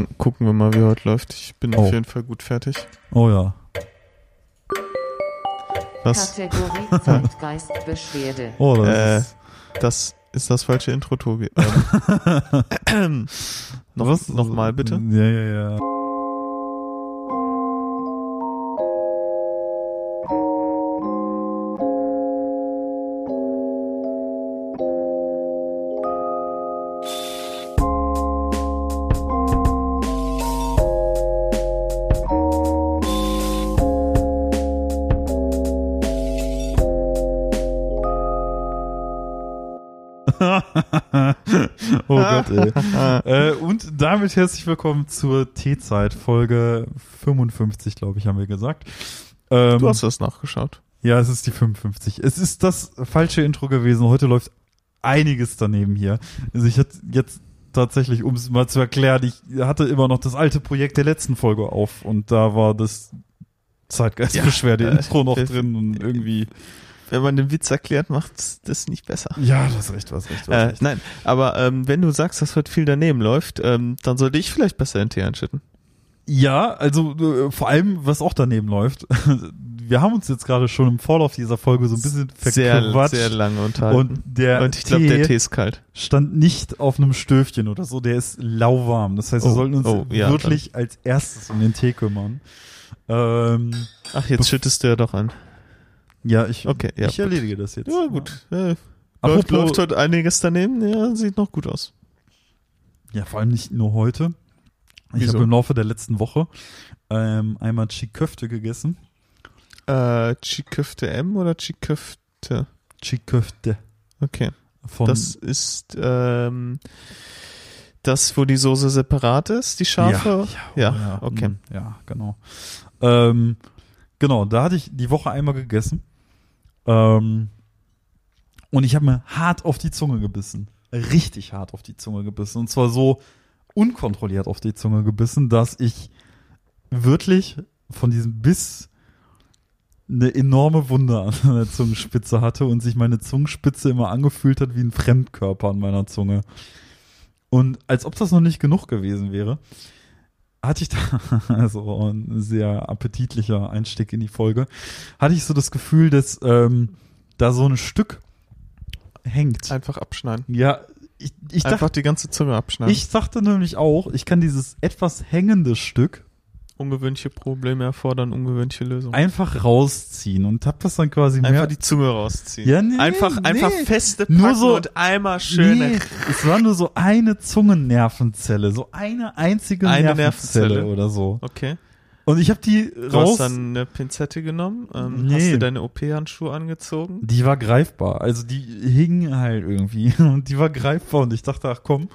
Gucken, gucken wir mal, wie heute läuft. Ich bin Oh. auf jeden Fall gut fertig. Oh ja. Was? Kategorie Zeitgeistbeschwerde. Oh, das Äh, ist, Das ist das falsche Intro, Tobi. Ähm, noch, noch mal bitte. Ja, ja, ja. äh, und damit herzlich willkommen zur T-Zeit, Folge 55, glaube ich, haben wir gesagt. Ähm, Du hast das nachgeschaut. ja, es ist die 55. Es ist das falsche Intro gewesen. Heute läuft einiges daneben hier. Also ich hatte jetzt tatsächlich, um es mal zu erklären, ich hatte immer noch das alte Projekt der letzten Folge auf und da war das Zeitgeistbeschwerde Ja, Intro noch äh, drin und irgendwie. Wenn man den Witz erklärt, macht das nicht besser. Ja, du hast recht, hast recht, hast Äh, recht. nein, aber ähm, wenn du sagst, dass heute viel daneben läuft, ähm, dann sollte ich vielleicht besser den Tee einschütten. Ja, also äh, vor allem, was auch daneben läuft. Wir haben uns jetzt gerade schon im Vorlauf dieser Folge so ein bisschen Sehr, verquatscht. sehr lange unterhalten. und der Und ich glaube, Tee der Tee ist kalt. stand nicht auf einem Stöfchen oder so, der ist lauwarm. Das heißt, wir Oh, sollten uns oh, ja, wirklich als erstes um den Tee kümmern. Ähm, Ach, jetzt schüttest du ja doch an. Ja, ich, Okay, ja. ich erledige das jetzt. Ja, gut. Äh, läuft, läuft heute einiges daneben. Ja, sieht noch gut aus. Ja, vor allem nicht nur heute. Ich habe im Laufe der letzten Woche ähm, einmal Chiköfte gegessen. Äh, Chiköfte M oder Chiköfte? Chiköfte. Okay. Von, Das ist ähm, das, wo die Soße separat ist, die scharfe. Ja, Ja, okay. mm, Ja, genau. Ähm, genau, da hatte ich die Woche einmal gegessen. Ähm, und ich habe mir hart auf die Zunge gebissen. Richtig hart auf die Zunge gebissen. Und zwar so unkontrolliert auf die Zunge gebissen, dass ich wirklich von diesem Biss eine enorme Wunde an der Zungenspitze hatte und sich meine Zungenspitze immer angefühlt hat wie ein Fremdkörper an meiner Zunge. Und als ob das noch nicht genug gewesen wäre, hatte ich da, also ein sehr appetitlicher Einstieg in die Folge, hatte ich so das Gefühl, dass ähm, da so ein Stück hängt. Einfach abschneiden. Ja, ich, ich, Einfach dachte, die ganze Zunge abschneiden. ich dachte nämlich auch, ich kann dieses etwas hängende Stück Ungewöhnliche Probleme erfordern ungewöhnliche Lösungen. einfach rausziehen und hab das dann quasi Einfach mehr. die Zunge rausziehen. Ja, nee, einfach, nee. einfach feste Nur packen so- und einmal schön nee, es war nur so eine Zungennervenzelle, so eine einzige Eine Nervenzelle, Nervenzelle. oder so. Okay. Und ich habe die Du raus. hast dann eine Pinzette genommen, ähm, Nee. hast dir deine OP-Handschuhe angezogen. Die war greifbar. Also die hing halt irgendwie. Und die war greifbar. Und ich dachte, ach komm,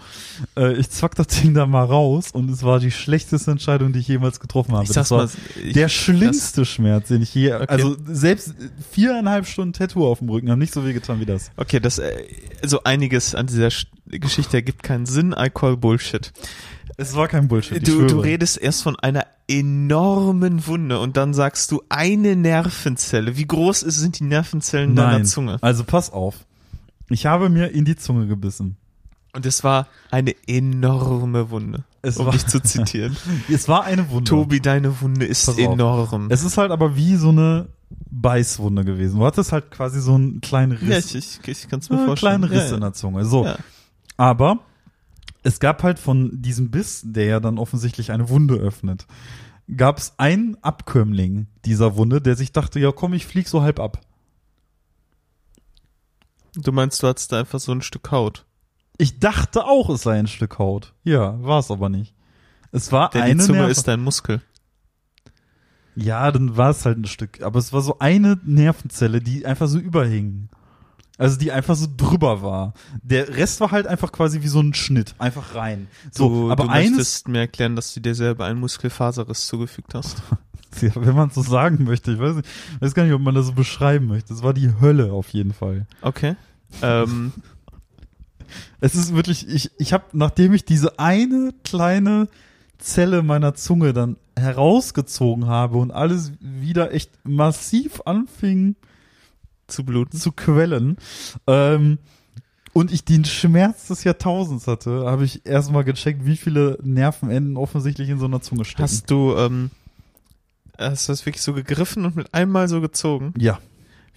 äh, ich zwack das Ding da mal raus. Und es war die schlechteste Entscheidung, die ich jemals getroffen habe. Ich das war mal, ich, der schlimmste Schmerz, den ich je. Okay. Also selbst viereinhalb Stunden Tattoo auf dem Rücken haben nicht so weh getan wie das. Okay, das, äh, also einiges an dieser Sch- Geschichte ergibt keinen Sinn. I call Bullshit. Es war kein Bullshit. Du, du redest erst von einer enormen Wunde und dann sagst du eine Nervenzelle. Wie groß ist, sind die Nervenzellen deiner Nein. Zunge? Also pass auf. Ich habe mir in die Zunge gebissen. Und es war eine enorme Wunde. Es um war- dich zu zitieren. Es war eine Wunde. Tobi, deine Wunde ist enorm. Es ist halt aber wie so eine Beißwunde gewesen. Du hattest halt quasi so einen kleinen Riss. ja, ich, ich, ich kann es mir einen vorstellen. kleinen Riss ja, in der Zunge. So. Ja. Aber es gab halt von diesem Biss, der ja dann offensichtlich eine Wunde öffnet, gab es einen Abkömmling dieser Wunde, der sich dachte, ja komm, ich flieg so halb ab. Du meinst, du hattest da einfach so ein Stück Haut. Ich dachte auch, es sei ein Stück Haut. Ja, war es aber nicht. Es war Denn eine die Zunge Nerv ist dein Muskel. Ja, dann war es halt ein Stück. Aber es war so eine Nervenzelle, die einfach so überhing. Also die einfach so drüber war. Der Rest war halt einfach quasi wie so ein Schnitt, einfach rein. So, du, aber du eines, möchtest mir erklären, dass du dir selber einen Muskelfaserriss zugefügt hast. ja, wenn man so sagen möchte, ich weiß nicht, weiß gar nicht, ob man das so beschreiben möchte. Es war die Hölle auf jeden Fall. Okay. Ähm, Es ist wirklich, ich, ich habe, nachdem ich diese eine kleine Zelle meiner Zunge dann herausgezogen habe und alles wieder echt massiv anfing zu bluten. zu quellen, ähm, und ich den Schmerz des Jahrtausends hatte, habe ich erstmal gecheckt, wie viele Nervenenden offensichtlich in so einer Zunge stecken. Hast du, ähm, hast du das wirklich so gegriffen und mit einmal so gezogen? ja,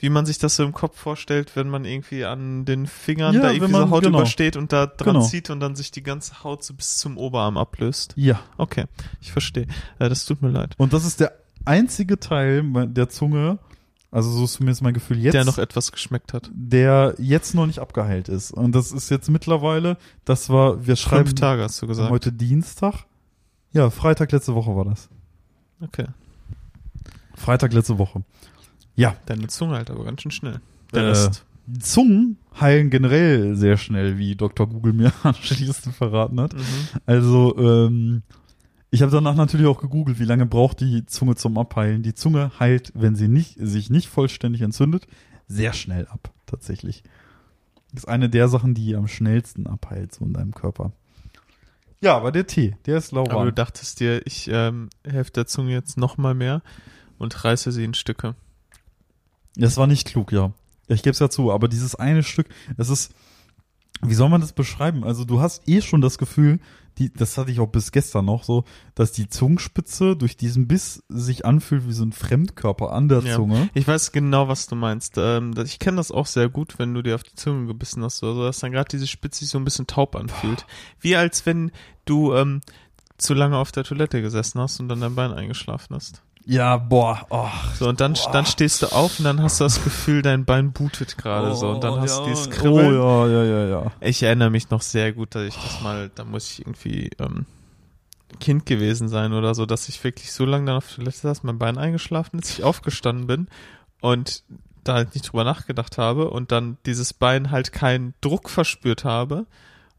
Wie man sich das so im Kopf vorstellt, wenn man irgendwie an den Fingern Ja, da irgendwie man- so Haut genau. übersteht und da dran Genau. zieht und dann sich die ganze Haut so bis zum Oberarm ablöst. ja. Okay, ich verstehe. Äh, das tut mir leid. Und das ist der einzige Teil der Zunge, also so ist zumindest mein Gefühl jetzt, Der noch etwas geschmeckt hat. der jetzt noch nicht abgeheilt ist. Und das ist jetzt mittlerweile, das war, wir schreiben Fünf Tage hast du gesagt. heute Dienstag. Ja, Freitag letzte Woche war das. Okay. Freitag letzte Woche. Ja, Deine Zunge halt aber ganz schön schnell. Äh, Der die Zungen heilen generell sehr schnell, wie Dr. Google mir anschließend verraten hat. Mhm. Also, ähm, ich habe danach natürlich auch gegoogelt, wie lange braucht die Zunge zum Abheilen. Die Zunge heilt, wenn sie nicht, sich nicht vollständig entzündet, sehr schnell ab, tatsächlich. Das ist eine der Sachen, die am schnellsten abheilt, so in deinem Körper. Ja, aber der Tee, der ist Aber du lauwarm. dachtest dir, ich ähm, helfe der Zunge jetzt noch mal mehr und reiße sie in Stücke. Das war nicht klug, ja. Ich gebe es ja zu, aber dieses eine Stück, das ist, wie soll man das beschreiben? Also du hast eh schon das Gefühl, die, das hatte ich auch bis gestern noch so, dass die Zungenspitze durch diesen Biss sich anfühlt wie so ein Fremdkörper an der Ja. Zunge. Ich weiß genau, was du meinst. Ähm, ich kenne das auch sehr gut, wenn du dir auf die Zunge gebissen hast oder so, dass dann gerade diese Spitze sich so ein bisschen taub anfühlt. Wie als wenn du ähm, zu lange auf der Toilette gesessen hast und dann dein Bein eingeschlafen hast. Ja, boah, oh. So, und dann, dann stehst du auf und dann hast du das Gefühl, dein Bein bootet gerade so und dann hast du dieses Oh Kribbeln. ja, ja, ja, ja. Ich erinnere mich noch sehr gut, dass ich das mal, da muss ich irgendwie ähm, Kind gewesen sein oder so, dass ich wirklich so lange dann auf der Toilette saß, mein Bein eingeschlafen ist, ich aufgestanden bin und da halt nicht drüber nachgedacht habe und dann dieses Bein halt keinen Druck verspürt habe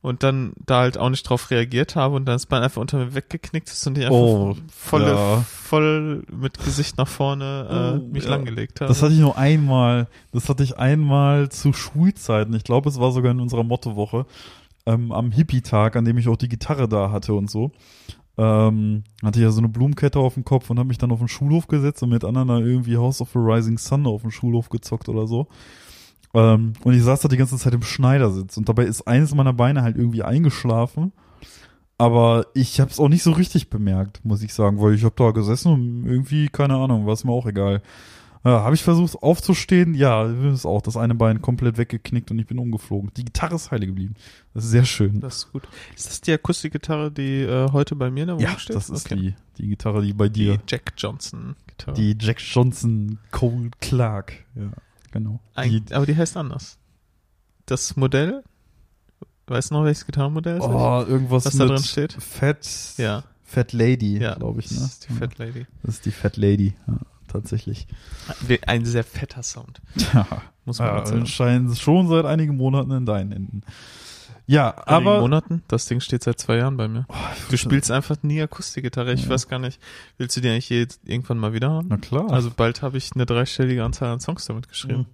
und dann da halt auch nicht drauf reagiert habe und dann das Bein einfach unter mir weggeknickt ist und ich einfach Oh, volle, ja. voll mit Gesicht nach vorne äh, Oh, mich ja. langgelegt habe. Das hatte ich nur einmal. Das hatte ich einmal zu Schulzeiten. Ich glaube, es war sogar in unserer Mottowoche. Ähm, am Hippie-Tag, an dem ich auch die Gitarre da hatte und so. Ähm, hatte ich ja so eine Blumenkette auf dem Kopf und habe mich dann auf den Schulhof gesetzt und mit anderen da irgendwie House of the Rising Sun auf dem Schulhof gezockt oder so. Ähm, und ich saß da die ganze Zeit im Schneidersitz und dabei ist eines meiner Beine halt irgendwie eingeschlafen. Aber ich habe es auch nicht so richtig bemerkt, muss ich sagen, weil ich habe da gesessen und irgendwie, keine Ahnung, war es mir auch egal. Äh, habe ich versucht aufzustehen? Ja, ist auch das eine Bein komplett weggeknickt und ich bin umgeflogen. Die Gitarre ist heile geblieben. Das ist sehr schön. Das ist gut. Ist das die Akustikgitarre, die äh, heute bei mir in der Wohnung ja, steht? das ist Okay. die, die Gitarre, die bei dir, Die Jack Johnson Gitarre. die Jack Johnson Cole Clark. Ja, genau. Ein, Die, aber die heißt anders. Das Modell, weißt du noch, welches Gitarrenmodell oh, irgendwas Was da drin steht? Fat, ist? Ja, Fat Lady, ja, glaube ich. Ne? Das ist die Ja. Fat Lady. Das ist die Fat Lady, ja, tatsächlich. Ein sehr fetter Sound, Ja, muss man ja scheint schon seit einigen Monaten in deinen Händen. Ja, Einigen aber Monaten? Das Ding steht seit zwei Jahren bei mir. Oh, Du spielst einfach nie Akustikgitarre. Ich Ja. weiß gar nicht, willst du die eigentlich je, irgendwann mal wieder haben? na klar. Also bald habe ich eine dreistellige Anzahl an Songs damit geschrieben.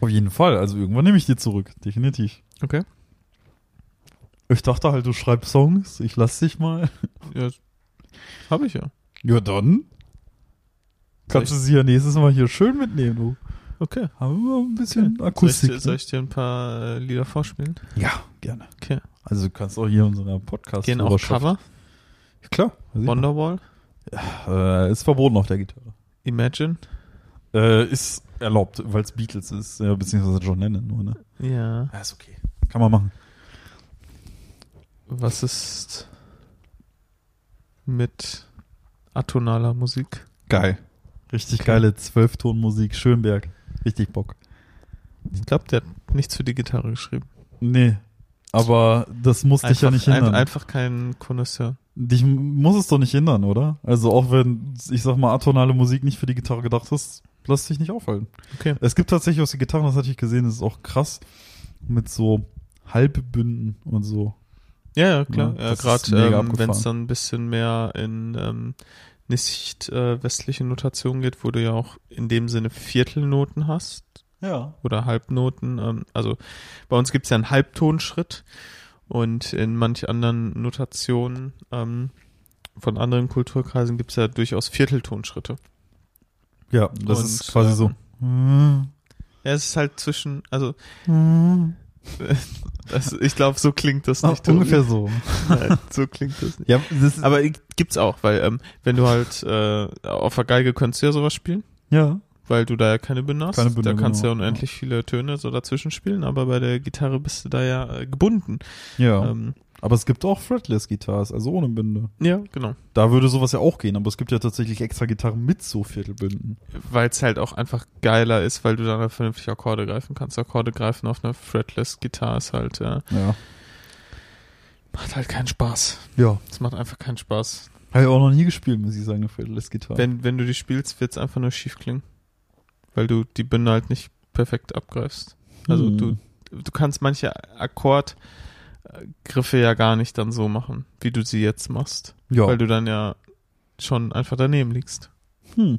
Auf jeden Fall. Also irgendwann nehme ich die zurück. Definitiv. Okay. Ich dachte halt, du schreibst Songs. Ich lass dich mal. Ja, habe ich ja. Ja, dann. Kannst du sie ja nächstes Mal hier schön mitnehmen, du. Okay. Haben wir ein bisschen Soll ich, Akustik. dir- soll ich dir ein paar äh, Lieder vorspielen? ne? Ja, gerne. Okay. Also du kannst auch hier unsere Podcast Gehen auch Cover? Klar. Wonderwall? noch. Äh, ist verboten auf der Gitarre. Imagine? Äh, ist erlaubt, weil es Beatles ist. Ja, beziehungsweise John Lennon nur, ne? Ja. Ja, ist okay. Kann man machen. Was ist mit atonaler Musik? Geil. Richtig Okay. geile Zwölftonmusik. Schönberg. Richtig Bock. Ich glaube, der hat nichts für die Gitarre geschrieben. Nee. Aber das muss dich ja nicht ein, hindern. einfach kein Connoisseur. Dich muss es doch nicht hindern, oder? Also auch wenn, ich sag mal, atonale Musik nicht für die Gitarre gedacht ist, lass dich nicht aufhalten. Okay. Es gibt tatsächlich aus den Gitarren, das hatte ich gesehen, das ist auch krass, mit so Halbbünden und so. Ja, ja, klar. Ja, Ja, ist Gerade ähm, wenn es dann ein bisschen mehr in ähm, nicht äh, westliche Notation geht, wo du ja auch in dem Sinne Viertelnoten hast Ja. oder Halbnoten. Ähm, also bei uns gibt es ja einen Halbtonschritt und in manch anderen Notationen ähm, von anderen Kulturkreisen gibt es ja durchaus Vierteltonschritte. Ja, das Und, ist quasi so. Ja, es ist halt zwischen, also Das, ich glaube, so klingt das Ach, nicht. Tobi. ungefähr so. Nein, so klingt das nicht. Ja, das Aber gibt's auch, weil ähm, wenn du halt äh, auf der Geige könntest du ja sowas spielen, ja. weil du da ja keine Bünde hast. Keine Bünde, da kannst du ja genau. unendlich viele Töne so dazwischen spielen, aber bei der Gitarre bist du da ja äh, gebunden. Ja. Ähm, aber es gibt auch Fretless Guitars, also ohne Bünde. ja, genau. Da würde sowas ja auch gehen, aber es gibt ja tatsächlich extra Gitarren mit so Viertelbünden. Weil es halt auch einfach geiler ist, weil du dann halt vernünftig Akkorde greifen kannst. Akkorde greifen auf einer fretless Gitarre ist halt, äh, Ja. Macht halt keinen Spaß. Ja. Es macht einfach keinen Spaß. Habe ich auch noch nie gespielt, muss ich sagen, eine Fretless Gitarre. Wenn, wenn du die spielst, wird's einfach nur schief klingen. Weil du die Bünde halt nicht perfekt abgreifst. Also Hm. du, du kannst manche Akkordgriffe ja gar nicht dann so machen, wie du sie jetzt machst. ja. Weil du dann ja schon einfach daneben liegst. hm.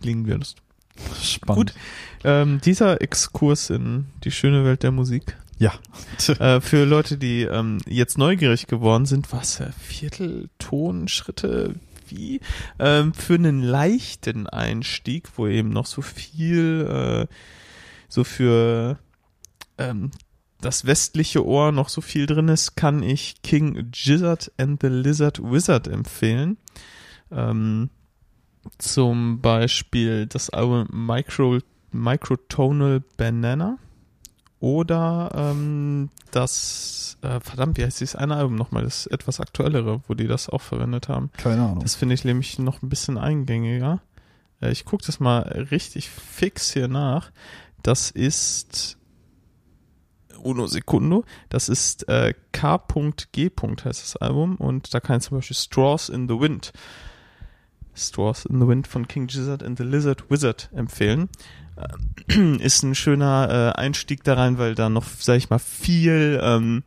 Liegen würdest. Spannend. Ähm, dieser Exkurs in die schöne Welt der Musik. Ja. Äh, für Leute, die ähm, jetzt neugierig geworden sind, was äh, Vierteltonschritte, wie? Ähm, für einen leichten Einstieg, wo eben noch so viel, äh, so für ähm, das westliche Ohr noch so viel drin ist, kann ich King Gizzard and the Lizard Wizard empfehlen. Ähm, zum Beispiel das Album Micro, Microtonal Banana oder ähm, das, äh, verdammt, wie heißt dieses eine Album nochmal, das etwas aktuellere, wo die das auch verwendet haben. Keine Ahnung. Das finde ich nämlich noch ein bisschen eingängiger. Äh, ich gucke das mal richtig fix hier nach. Das ist Uno Secundo. Das ist äh, K.G. heißt das Album und da kann ich zum Beispiel Straws in the Wind Straws in the Wind von King Gizzard and the Lizard Wizard empfehlen. Äh, Ist ein schöner äh, Einstieg da rein, weil da noch, sag ich mal, viel ähm,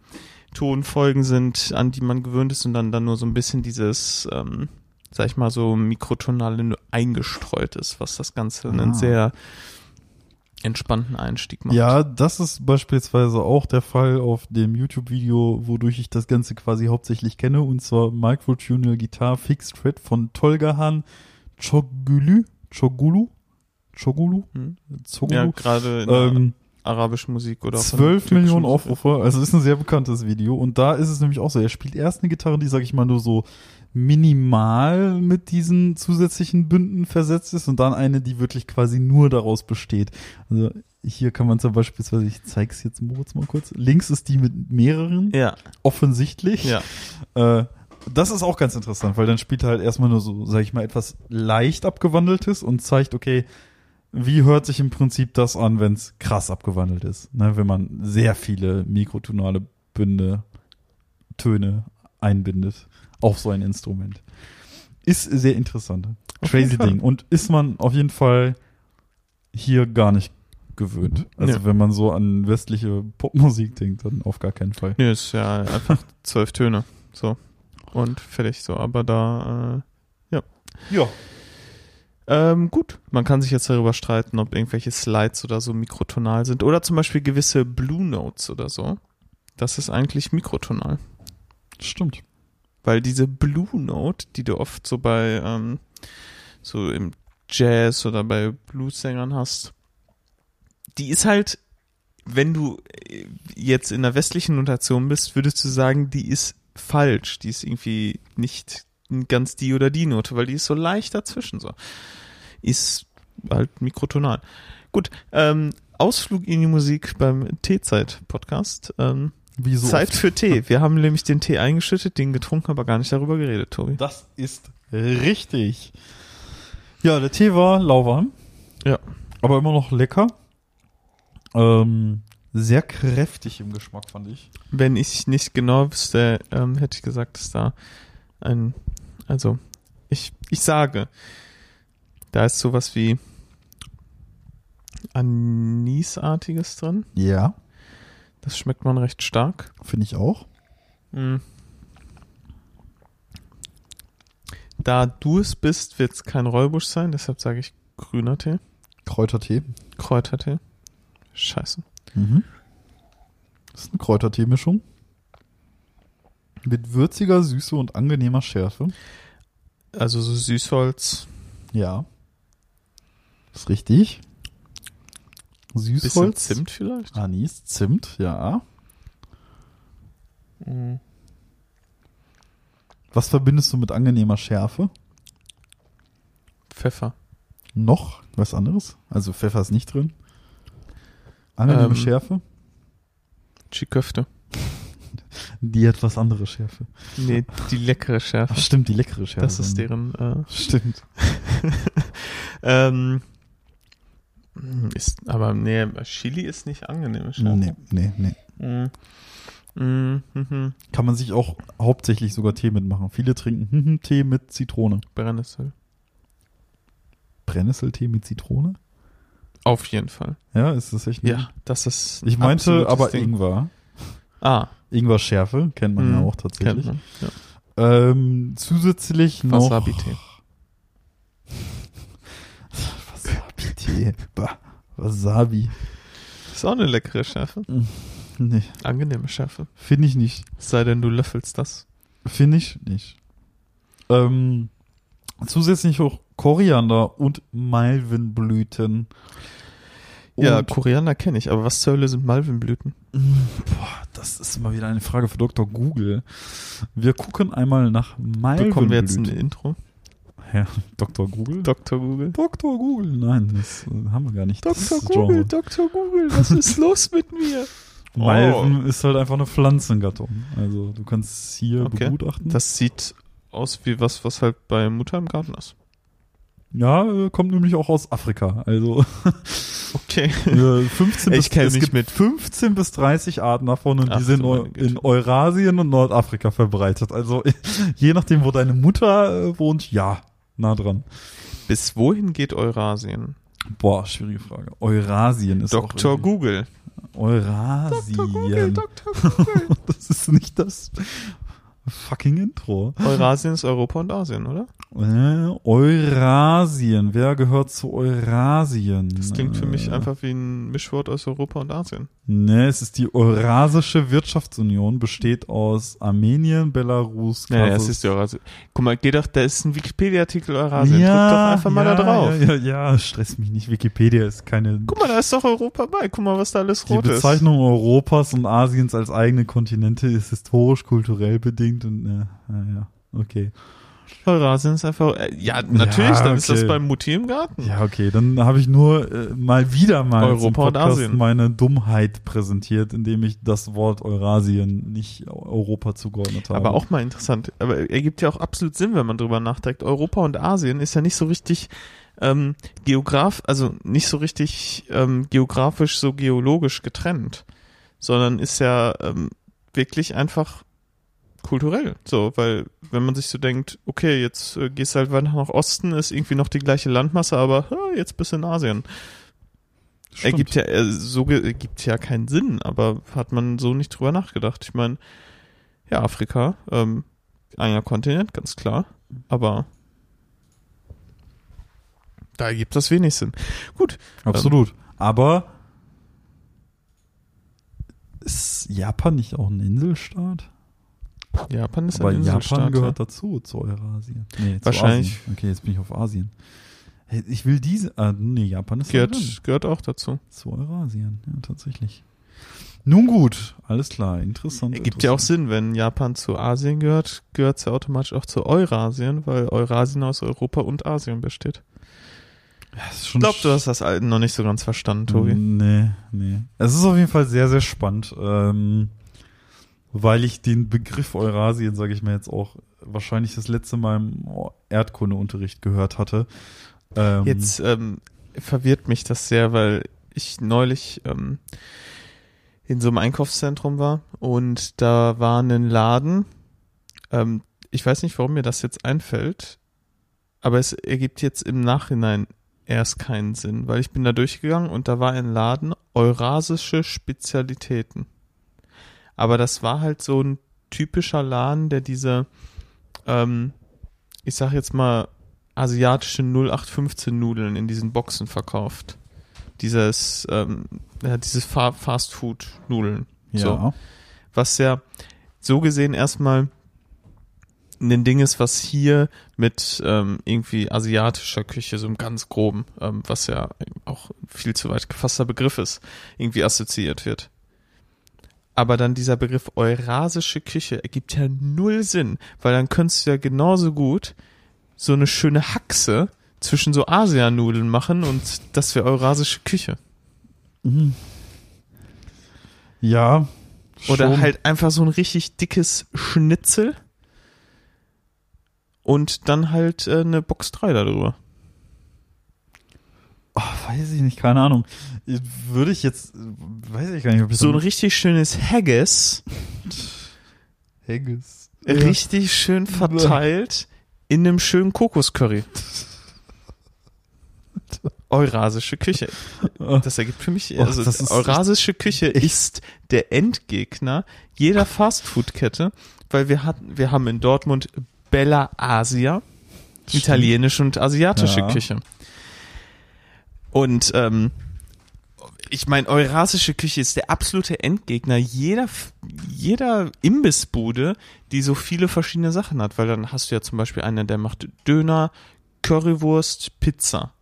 Tonfolgen sind, an die man gewöhnt ist und dann, dann nur so ein bisschen dieses, ähm, sag ich mal, so mikrotonale eingestreut ist, was das Ganze Ah. einen sehr entspannten Einstieg macht. Ja, das ist beispielsweise auch der Fall auf dem YouTube-Video, wodurch ich das Ganze quasi hauptsächlich kenne, und zwar Microtunal Guitar Fixed Fret von Tolgahan Chogulu, Chogulu, Chogulu, Hm? Ja, gerade in ähm, arabischen Musik oder auch von 12 türkischen Millionen. Aufrufe, also ist ein sehr bekanntes Video. Und da ist es nämlich auch so, er spielt erst eine Gitarre, die, sag ich mal, nur so minimal mit diesen zusätzlichen Bünden versetzt ist und dann eine, die wirklich quasi nur daraus besteht. Also hier kann man zum beispiel, ich zeig's jetzt Moritz mal kurz, links ist die mit mehreren, Ja, offensichtlich. ja. Äh, das ist auch ganz interessant, weil dann spielt er halt erstmal nur so, sag ich mal, etwas leicht abgewandeltes und zeigt, okay, wie hört sich im Prinzip das an, wenn es krass abgewandelt ist, ne, wenn man sehr viele mikrotonale Bünde, Töne einbindet auf so ein Instrument. Ist sehr interessant. Auf Crazy. Ding. Und ist man auf jeden Fall hier gar nicht gewöhnt. Also Ja. wenn man so an westliche Popmusik denkt, dann auf gar keinen Fall. Nö, ist ja einfach zwölf Töne. So. Und fertig so. Aber da, Ja. äh, ähm, gut. Man kann sich jetzt darüber streiten, ob irgendwelche Slides oder so mikrotonal sind. Oder zum Beispiel gewisse Blue Notes oder so. Das ist eigentlich mikrotonal. Stimmt. Weil diese Blue Note, die du oft so bei, ähm, so im Jazz oder bei Blues-Sängern hast, die ist halt, wenn du äh, jetzt in der westlichen Notation bist, würdest du sagen, die ist falsch. Die ist irgendwie nicht ganz die oder die Note, weil die ist so leicht dazwischen so. Ist halt mikrotonal. Gut, ähm, Ausflug in die Musik beim Teezeit-Podcast. Ähm, Wie so Zeit für Tee. Wir haben nämlich den Tee eingeschüttet, den getrunken, aber gar nicht darüber geredet, Tobi. Das ist richtig. Ja, der Tee war lauwarm. Ja. Aber immer noch lecker. Ähm, sehr kräftig im Geschmack, fand ich. Wenn ich nicht genau wüsste, ähm, hätte ich gesagt, dass da ein, also ich, ich sage, da ist sowas wie Anisartiges drin. Ja. Das schmeckt man recht stark. Finde ich auch. Mm. Da du es bist, wird es kein Räubusch sein, deshalb sage ich grüner Tee, Kräutertee. Kräutertee. Scheiße. Mhm. Das ist eine Kräutertee-Mischung. Mit würziger Süße und angenehmer Schärfe. Also so Süßholz. Ja. Ist richtig. Bisschen Süßholz. Zimt vielleicht? Anis, Zimt, ja. Was verbindest du mit angenehmer Schärfe? Pfeffer. Noch was anderes? Also Pfeffer ist nicht drin. Angenehme Ähm, Schärfe? Chiköfte. Die etwas andere Schärfe. Nee, die leckere Schärfe. Ach, stimmt, die leckere Schärfe. Das ist deren. Äh, Stimmt. ähm, ist, aber nee, Chili ist nicht angenehm. Schärfe. Nee, nee, nee. Mm. Mm, mhm. Kann man sich auch hauptsächlich sogar Tee mitmachen. Viele trinken hm, Tee mit Zitrone. Brennnessel. Brennnesseltee mit Zitrone? Auf jeden Fall. Ja, ist das echt? Ja, das ist. Ich meinte aber Ding. Ingwer. Ah, Ingwer-Schärfe kennt man ja Mhm, auch kennt tatsächlich. man. Ja. Ähm, zusätzlich noch Wasabi-Tee. Wasabi-Tee. Bah, Wasabi. Ist auch eine leckere Schärfe. Nee, Angenehme Schärfe. finde ich nicht. Es sei denn, du löffelst das. Finde ich nicht. Ähm, zusätzlich auch Koriander und Malvenblüten. Ja, Und- Koriander kenne ich, aber was zur Hölle sind Malvenblüten? Boah, das ist mal wieder eine Frage für Dr. Google. Wir gucken einmal nach Malvenblüten. Bekommen wir jetzt ein Intro? Ja, Dr. Google? Dr. Google. Dr. Google. Nein, das äh, haben wir gar nicht. Dr. Google, Genre. Dr. Google, was ist los mit mir? Malven ist halt einfach eine Pflanzengattung. Also du kannst hier Okay. begutachten. Das sieht aus wie was, was halt bei Mutter im Garten ist. Ja, äh, kommt nämlich auch aus Afrika. Also Okay. äh, 15 Ich bis, kenn es mich gibt mit- 15 bis 30 Arten davon und Ach die sind Güte. in Eurasien und Nordafrika verbreitet. Also je nachdem, wo deine Mutter äh, wohnt, ja, nah dran. Bis wohin geht Eurasien? Boah, schwierige Frage. Eurasien ist Dr. Google. Eurasien. Dr. Google, Dr. Google. Das ist nicht das fucking Intro. Eurasien ist Europa und Asien, oder? Äh, Eurasien. Wer gehört zu Eurasien? Das klingt für mich Äh, einfach wie ein Mischwort aus Europa und Asien. Ne, es ist die Eurasische Wirtschaftsunion, besteht aus Armenien, Belarus, Ja, ja, es ist die Eurasien. Guck mal, geh doch, da ist ein Wikipedia-Artikel Eurasien. Drück doch einfach mal ja, da drauf. Ja, ja, ja, stress mich nicht. Wikipedia ist keine. Guck mal, da ist doch Europa bei. Guck mal, was da alles die rot ist. Bezeichnung Europas und Asiens als eigene Kontinente ist historisch, kulturell bedingt und äh, ja, ja, okay. Eurasien ist einfach, äh, ja, natürlich, Ja, dann ist das beim Mutti im Garten. Ja, okay, dann habe ich nur äh, mal wieder mal Europa zum Podcast Asien. meine Dummheit präsentiert, indem ich das Wort Eurasien nicht Europa zugeordnet habe. Aber auch mal interessant. Aber ergibt ja auch absolut Sinn, wenn man drüber nachdenkt. Europa und Asien ist ja nicht so richtig ähm, geograf, also nicht so richtig ähm, geografisch, so geologisch getrennt, sondern ist ja ähm, wirklich einfach kulturell. So, weil wenn man sich so denkt, okay, jetzt äh, gehst du halt weiter nach Osten, ist irgendwie noch die gleiche Landmasse, aber äh, jetzt bist du in Asien. Stimmt. Ergibt ja, äh, so ergibt ja keinen Sinn, aber hat man so nicht drüber nachgedacht. Ich meine, ja, Afrika, ähm, einer Kontinent, ganz klar, aber da ergibt das wenig Sinn. Gut, Absolut. Aber ist Japan nicht auch ein Inselstaat? Japan ist Aber ein Japan Inselstaat. gehört dazu, zu Eurasien. Nee, zu Wahrscheinlich. Asien. Okay, jetzt bin ich auf Asien. Ich will diese. Ah, nee, Japan ist ja. da gehört, gehört auch dazu. zu Eurasien. Ja, tatsächlich. Nun gut, alles klar, interessant. Ergibt ja auch interessant. Sinn, wenn Japan zu Asien gehört, gehört es ja automatisch auch zu Eurasien, weil Eurasien aus Europa und Asien besteht. Ja, Ich glaube, du hast das Alten noch nicht so ganz verstanden, Tobi. Nee, nee. Es ist auf jeden Fall sehr, sehr spannend, ähm, weil ich den Begriff Eurasien, sage ich mir jetzt auch, wahrscheinlich das letzte Mal im Erdkundeunterricht gehört hatte. Ähm, Jetzt ähm, verwirrt mich das sehr, weil ich neulich ähm, in so einem Einkaufszentrum war und da war ein Laden. Ähm, ich weiß nicht, warum mir das jetzt einfällt, aber es ergibt jetzt im Nachhinein erst keinen Sinn, weil ich bin da durchgegangen und da war ein Laden Eurasische Spezialitäten. Aber das war halt so ein typischer Laden, der diese, ähm, ich sag jetzt mal, asiatische 0815 Nudeln in diesen Boxen verkauft. Dieses, ähm, ja, dieses Fa Fast Food Nudeln. ja. So. Was ja so gesehen erstmal ein Ding ist, was hier mit ähm, irgendwie asiatischer Küche, so im ganz groben, ähm, was ja auch viel zu weit gefasster Begriff ist, irgendwie assoziiert wird. Aber dann dieser Begriff eurasische Küche ergibt ja null Sinn, weil dann könntest du ja genauso gut so eine schöne Haxe zwischen so Asianudeln machen und das wäre eurasische Küche. Mhm. Ja. Oder schon. halt einfach so ein richtig dickes Schnitzel und dann halt äh, eine Box 3 darüber. Oh, weiß ich nicht, keine Ahnung. Würde ich jetzt, weiß ich gar nicht, ob ich So ein richtig schönes Haggis, Haggis. richtig schön verteilt in einem schönen Kokoscurry. Eurasische Küche. Das ergibt für mich, Och, also das ist Eurasische Küche ist der Endgegner jeder Fastfood-Kette, weil wir hatten, wir haben in Dortmund Bella Asia, italienische und asiatische Ja. Küche. Und ähm, ich meine, Eurasische Küche ist der absolute Endgegner jeder, jeder Imbissbude, die so viele verschiedene Sachen hat, weil dann hast du ja zum Beispiel einen, der macht Döner, Currywurst, Pizza.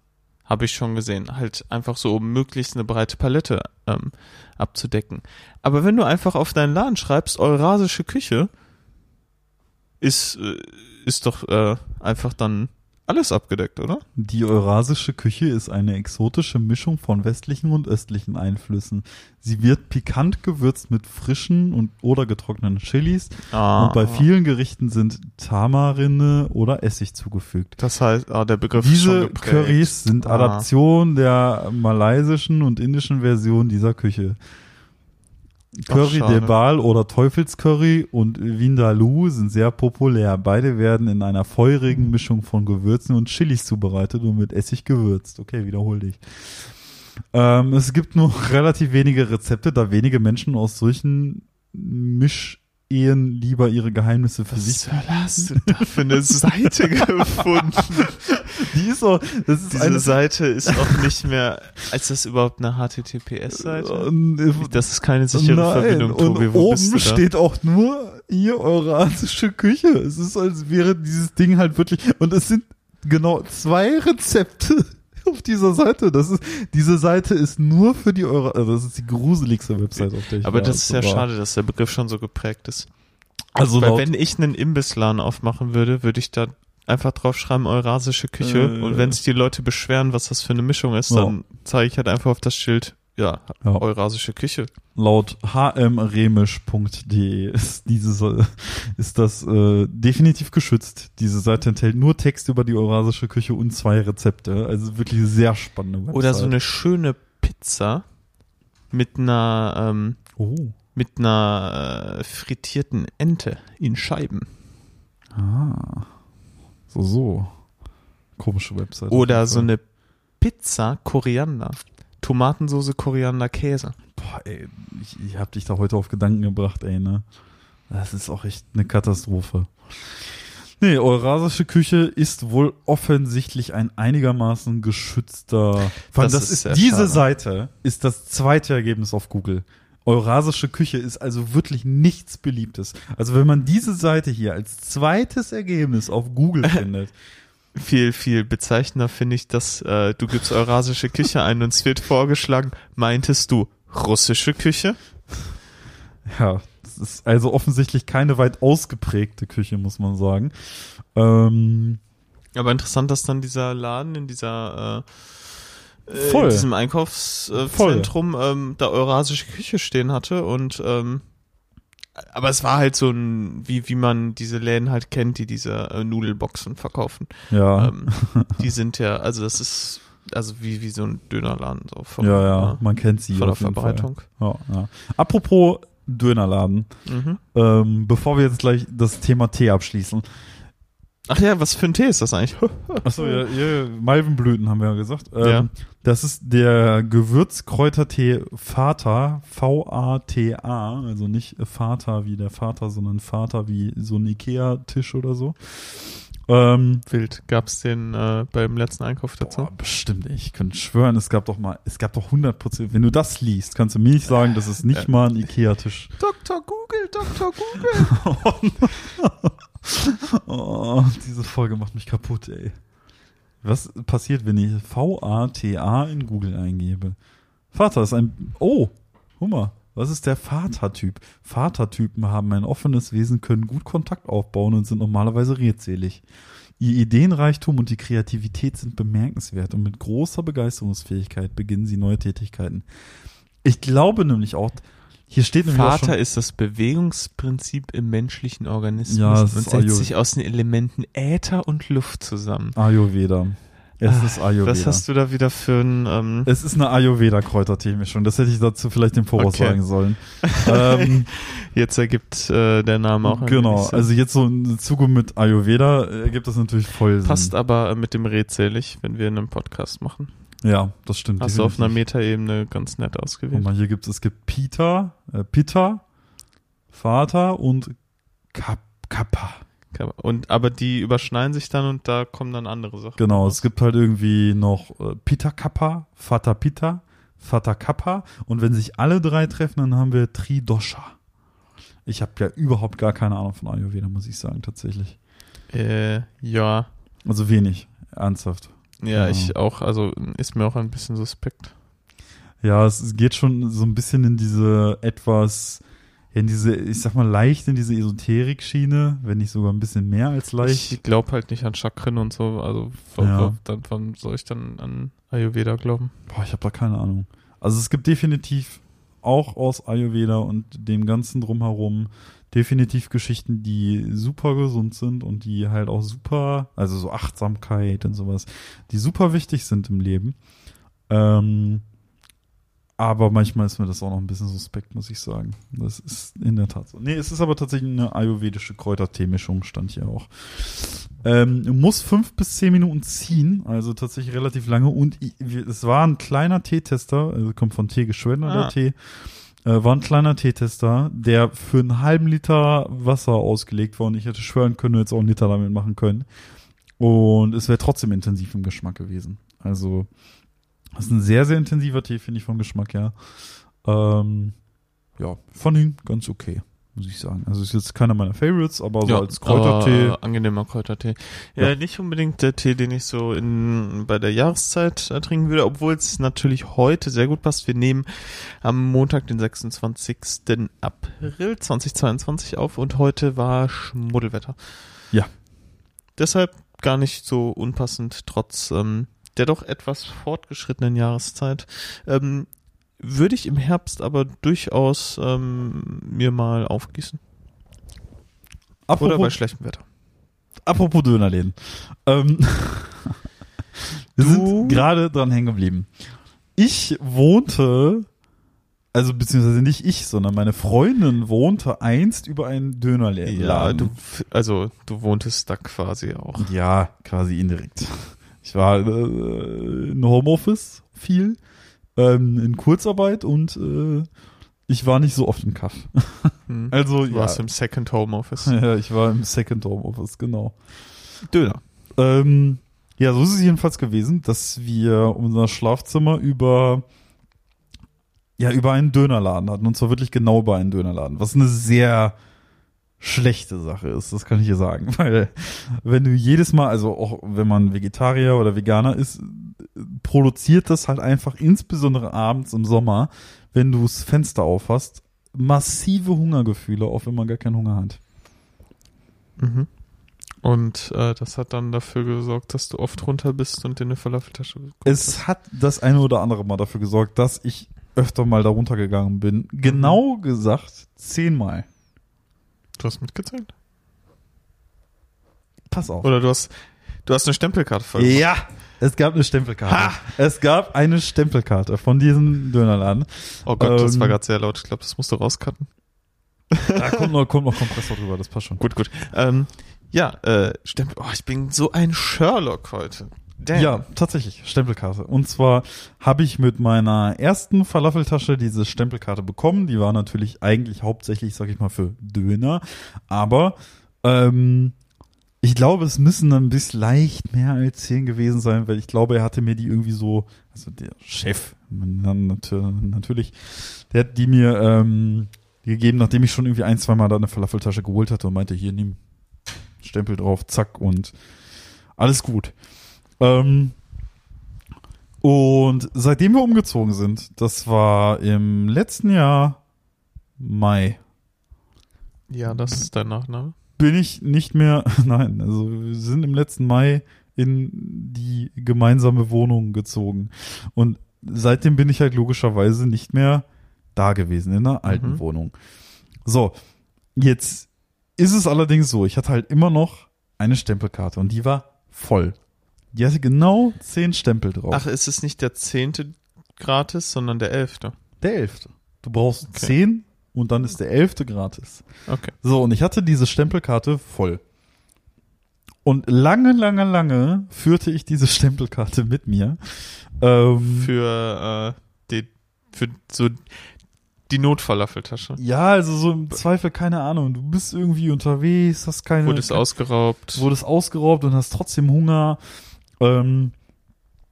Habe ich schon gesehen. Halt einfach so, um möglichst eine breite Palette ähm, abzudecken. Aber wenn du einfach auf deinen Laden schreibst, Eurasische Küche, ist, äh, ist doch äh, einfach dann alles abgedeckt, oder? Die eurasische Küche ist eine exotische Mischung von westlichen und östlichen Einflüssen. Sie wird pikant gewürzt mit frischen und oder getrockneten Chilis Ah, und bei vielen Gerichten sind Tamarinde oder Essig zugefügt. Das heißt, ah, der Begriff ist Diese geprägt. Currys sind Ah. Adaption der malaysischen und indischen Version dieser Küche. Curry de Bal oder Teufelscurry und Vindaloo sind sehr populär. Beide werden in einer feurigen Mischung von Gewürzen und Chilis zubereitet und mit Essig gewürzt. Okay, wiederhol dich. Ähm, es gibt nur relativ wenige Rezepte, da wenige Menschen aus solchen Mischehen lieber ihre Geheimnisse für sich Was zur Hölle hast du da für eine Seite gefunden? Die ist so, das ist Diese eine Seite ist auch nicht mehr, ist das überhaupt eine HTTPS-Seite? Ähm, Das ist keine sichere Nein, Verbindung, und Tobi. Wo oben steht auch nur hier eurasische Küche. Es ist, als wäre dieses Ding halt wirklich, und es sind genau zwei Rezepte auf dieser Seite. Das ist, diese Seite ist nur für die Euro, also das ist die gruseligste Website, auf der ich Aber das ist ja war. schade, dass der Begriff schon so geprägt ist. Also Weil wenn ich einen Imbissladen aufmachen würde, würde ich da einfach draufschreiben Eurasische Küche Äh. und wenn sich die Leute beschweren, was das für eine Mischung ist, Ja. dann zeige ich halt einfach auf das Schild, ja, Ja. Eurasische Küche. laut hmremisch.de ist diese, ist das äh, definitiv geschützt. Diese Seite enthält nur Text über die eurasische Küche und zwei Rezepte. Also wirklich sehr spannende Website. Oder so eine schöne Pizza mit einer, ähm, Oh. mit einer äh, frittierten Ente in Scheiben. Ah. So, so. Komische Website. Oder so eine Pizza Koriander. Tomatensoße, Koriander, Käse. Boah, ey, ich, ich hab dich da heute auf Gedanken gebracht, ey, ne? Das ist auch echt eine Katastrophe. Nee, eurasische Küche ist wohl offensichtlich ein einigermaßen geschützter. Vor allem Das das ist ist, diese schade. Seite ist das zweite Ergebnis auf Google. Eurasische Küche ist also wirklich nichts Beliebtes. Also wenn man diese Seite hier als zweites Ergebnis auf Google findet, Viel, viel bezeichnender finde ich, dass äh, du gibst Eurasische Küche ein und es wird vorgeschlagen, meintest du russische Küche? Ja, das ist also offensichtlich keine weit ausgeprägte Küche, muss man sagen. Ähm, Aber interessant, dass dann dieser Laden in dieser äh, Voll. in diesem Einkaufszentrum ähm, da Eurasische Küche stehen hatte und ähm, aber es war halt so ein, wie, wie man diese Läden halt kennt, die diese äh, Nudelboxen verkaufen. ja, Ähm, die sind ja, also das ist also wie, wie so ein Dönerladen so vom, ja, ja, äh, man kennt sie von der. Verbreitung. Ja, ja. Apropos Dönerladen, Mhm. ähm, bevor wir jetzt gleich das Thema Tee abschließen. Ach ja, was für ein Tee ist das eigentlich? Achso, ja, ja, Malvenblüten haben wir ja gesagt. Ähm, Ja. Das ist der Gewürzkräutertee Fata, V-A-T-A, also nicht Vater wie der Vater, sondern Vater wie so ein Ikea-Tisch oder so. Ähm, Wild. Gab's den äh, beim letzten Einkauf dazu? Boah, bestimmt. Ich könnte schwören, es gab doch mal, es gab doch 100 Prozent. Wenn du das liest, kannst du mir nicht sagen, das ist nicht Äh, mal ein Ikea-Tisch. Dr. Google, Dr. Google. Oh, diese Folge macht mich kaputt, ey. Was passiert, wenn ich V-A-T-A in Google eingebe? Vater ist ein. Oh, mal. Was ist der Vatertyp? Vatertypen haben ein offenes Wesen, können gut Kontakt aufbauen und sind normalerweise redselig. Ihr Ideenreichtum und die Kreativität sind bemerkenswert und mit großer Begeisterungsfähigkeit beginnen sie neue Tätigkeiten. Ich glaube nämlich auch, hier steht nämlich Vater ist das Bewegungsprinzip im menschlichen Organismus Ja, und setzt Ayur- sich aus den Elementen Äther und Luft zusammen. Ayurveda. Es Ah, ist Ayurveda. Was hast du da wieder für ein ähm, Es ist eine Ayurveda-Kräutertee-Mischung. Das hätte ich dazu vielleicht im Voraus Okay. sagen sollen. ähm, Jetzt ergibt äh, der Name auch ein genau. Also jetzt so im Zuge mit Ayurveda äh, ergibt das natürlich voll Sinn. Passt aber äh, mit dem redselig, wenn wir einen Podcast machen. Ja, das stimmt. Hast du auf einer. Metaebene ganz nett Guck ausgewählt. mal, hier gibt es, es gibt Pita, äh, Pitta, Vater und Kap Kappa. Und aber die überschneiden sich dann und da kommen dann andere Sachen. Genau, raus. es gibt halt irgendwie noch äh, Pitta Kappa, Vater Pitta, Vater Kappa und wenn sich alle drei treffen, dann haben wir Tridosha. Ich habe ja überhaupt gar keine Ahnung von Ayurveda, muss ich sagen, tatsächlich. Äh, ja. Also wenig, ernsthaft. Ja, Genau. ich auch, also ist mir auch ein bisschen suspekt. Ja, es, geht schon so ein bisschen in diese etwas, ja, in diese, ich sag mal, leicht in diese Esoterik-Schiene, wenn nicht sogar ein bisschen mehr als leicht. Ich glaube halt nicht an Chakren und so, also w- Ja. dann, wann soll ich dann an Ayurveda glauben? Boah, ich habe da keine Ahnung. Also es gibt definitiv auch aus Ayurveda und dem ganzen drumherum definitiv Geschichten, die super gesund sind und die halt auch super, also so Achtsamkeit und sowas, die super wichtig sind im Leben. Ähm, aber manchmal ist mir das auch noch ein bisschen suspekt, muss ich sagen. Das ist in der Tat so. Nee, es ist aber tatsächlich eine ayurvedische Kräutertee-Mischung, stand hier auch. Ähm, muss fünf bis zehn Minuten ziehen, also tatsächlich relativ lange. Und es war ein kleiner Teetester, also kommt von Tee geschwellener Ah. der Tee. Äh, war ein kleiner Teetester, der für einen halben Liter Wasser ausgelegt war und ich hätte schwören können, jetzt auch einen Liter damit machen können. Und es wäre trotzdem intensiv im Geschmack gewesen. Also, das ist ein sehr, sehr intensiver Tee, finde ich, vom Geschmack her. Ähm, ja, fand ihn ganz okay, muss ich sagen. Also ist jetzt keiner meiner Favorites, aber so als Kräutertee. Äh, angenehmer Kräutertee. Ja, Ja. nicht unbedingt der Tee, den ich so in bei der Jahreszeit äh, trinken würde, obwohl es natürlich heute sehr gut passt. Wir nehmen am Montag, den 26. April 2022 auf und heute war Schmuddelwetter. Ja. Deshalb gar nicht so unpassend, trotz ähm, der doch etwas fortgeschrittenen Jahreszeit. Ähm, würde ich im Herbst aber durchaus ähm, mir mal aufgießen. Oder bei apropos, schlechtem Wetter. apropos Dönerläden. Ähm, wir Du- sind gerade dran hängen geblieben. Ich wohnte, also beziehungsweise nicht ich, sondern meine Freundin wohnte einst über einen Dönerladen. Ja, du, also du wohntest da quasi auch. Ja, quasi indirekt. Ich war äh, in Homeoffice viel, ähm, in Kurzarbeit und äh, ich war nicht so oft im Kaff. Hm. Also Du ja, warst im Second Home Office. ja, ich war im Second Homeoffice, genau. Döner. Ähm, ja, so ist es jedenfalls gewesen, dass wir unser Schlafzimmer über ja über einen Dönerladen hatten und zwar wirklich genau über einen Dönerladen, was eine sehr schlechte Sache ist, das kann ich dir sagen, weil wenn du jedes Mal, also auch wenn man Vegetarier oder Veganer ist, produziert das halt einfach insbesondere abends im Sommer, wenn du das Fenster aufhast, massive Hungergefühle, auch wenn man gar keinen Hunger hat. Mhm. Und äh, das hat dann dafür gesorgt, dass du oft runter bist und dir eine Falafeltasche bekommst. Es hat das eine oder andere Mal dafür gesorgt, dass ich öfter mal da runtergegangen bin. Genau gesagt zehnmal. Du hast mitgezählt? Pass auf. Oder du hast du hast eine Stempelkarte gemacht. Ja, es gab eine Stempelkarte. Ha! Es gab eine Stempelkarte von diesem Dönerladen. Oh Gott, das Ähm, war gerade sehr laut. Ich glaube, das musst du rauscutten. Da kommt noch, kommt noch Kompressor drüber, das passt schon. Gut, gut. Ähm, ja, äh, Stempel. Oh, ich bin so ein Sherlock heute. Damn. Ja, tatsächlich, Stempelkarte. Und zwar habe ich mit meiner ersten Falafeltasche diese Stempelkarte bekommen. Die war natürlich eigentlich hauptsächlich, sag ich mal, für Döner. Aber ähm, ich glaube, es müssen dann bis leicht mehr als zehn gewesen sein, weil ich glaube, er hatte mir die irgendwie so, also der Chef, natürlich, der hat die mir ähm, gegeben, nachdem ich schon irgendwie ein, zwei Mal da eine Falafeltasche geholt hatte und meinte, hier, nimm Stempel drauf, zack und alles gut. Ähm, und seitdem wir umgezogen sind, das war im letzten Jahr Mai, Ja, das ist dein Nachname. bin ich nicht mehr, nein, also wir sind im letzten Mai in die gemeinsame Wohnung gezogen. Und seitdem bin ich halt logischerweise nicht mehr da gewesen, in der alten Mhm. Wohnung. So, jetzt ist es allerdings so, ich hatte halt immer noch eine Stempelkarte und die war voll. Die hatte genau zehn Stempel drauf. Ach, ist es nicht der zehnte gratis, sondern der elfte? Der elfte. Du brauchst Okay. zehn und dann ist der elfte gratis. Okay. So, und ich hatte diese Stempelkarte voll. Und lange, lange, lange führte ich diese Stempelkarte mit mir. Ähm, Für, äh, die, für so die Notfallaffeltasche. ja, also so im Zweifel, keine Ahnung, du bist irgendwie unterwegs, hast keine. Wurde es ausgeraubt. wurdest ausgeraubt und hast trotzdem Hunger. Ähm,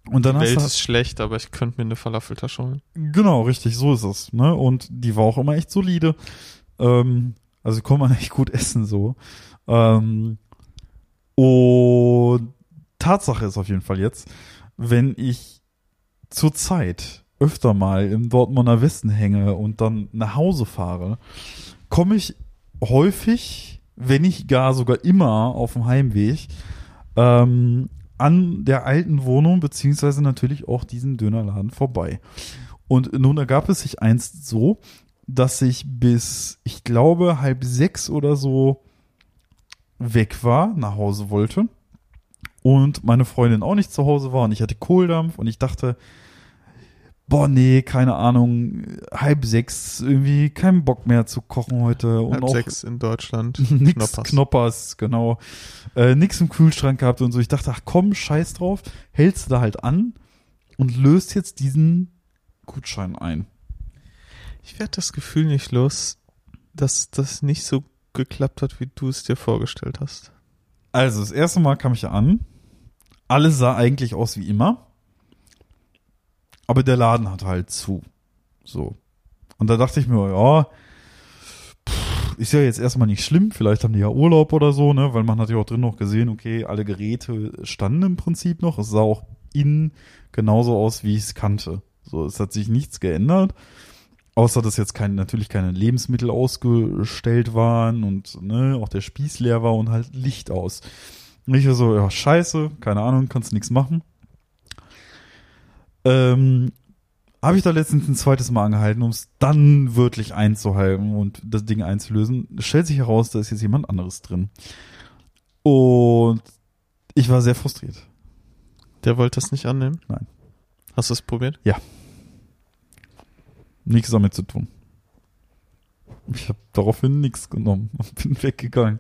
und dann die hast Welt du. ist schlecht, aber ich könnte mir eine Falafeltasche holen. Genau, richtig, so ist es. Ne? Und die war auch immer echt solide. Ähm, also kann man echt gut essen so. Ähm, und Tatsache ist auf jeden Fall jetzt, wenn ich zur Zeit öfter mal im Dortmunder Westen hänge und dann nach Hause fahre, komme ich häufig, wenn nicht gar sogar immer auf dem Heimweg, ähm, an der alten Wohnung beziehungsweise natürlich auch diesen Dönerladen vorbei. Und nun ergab es sich einst so, dass ich bis, ich glaube, halb sechs oder so weg war, nach Hause wollte. Und meine Freundin auch nicht zu Hause war und ich hatte Kohldampf und ich dachte, boah, nee, keine Ahnung, halb sechs, irgendwie keinen Bock mehr zu kochen heute. Und Halb auch sechs in Deutschland. nix Knoppers. Knoppers. genau. Äh, nix im Kühlschrank gehabt und so. Ich dachte, ach komm, scheiß drauf, hältst du da halt an und löst jetzt diesen Gutschein ein. Ich werde das Gefühl nicht los, dass das nicht so geklappt hat, wie du es dir vorgestellt hast. Also, das erste Mal kam ich an. Alles sah eigentlich aus wie immer. Aber der Laden hat halt zu. So. Und da dachte ich mir, ja, ist ja jetzt erstmal nicht schlimm. Vielleicht haben die ja Urlaub oder so, ne? Weil man hat ja auch drin noch gesehen, okay, alle Geräte standen im Prinzip noch. Es sah auch innen genauso aus, wie ich es kannte. So, es hat sich nichts geändert. Außer, dass jetzt kein, natürlich keine Lebensmittel ausgestellt waren und ne, auch der Spieß leer war und halt Licht aus. Und ich war so, ja, scheiße, keine Ahnung, kannst nichts machen. Ähm, habe ich da letztens ein zweites Mal angehalten, um es dann wirklich einzuhalten und das Ding einzulösen. Stellt sich heraus, da ist jetzt jemand anderes drin. Und ich war sehr frustriert. Der wollte das nicht annehmen? Nein. Hast du es probiert? Nichts damit zu tun. Ich habe daraufhin nichts genommen und bin weggegangen.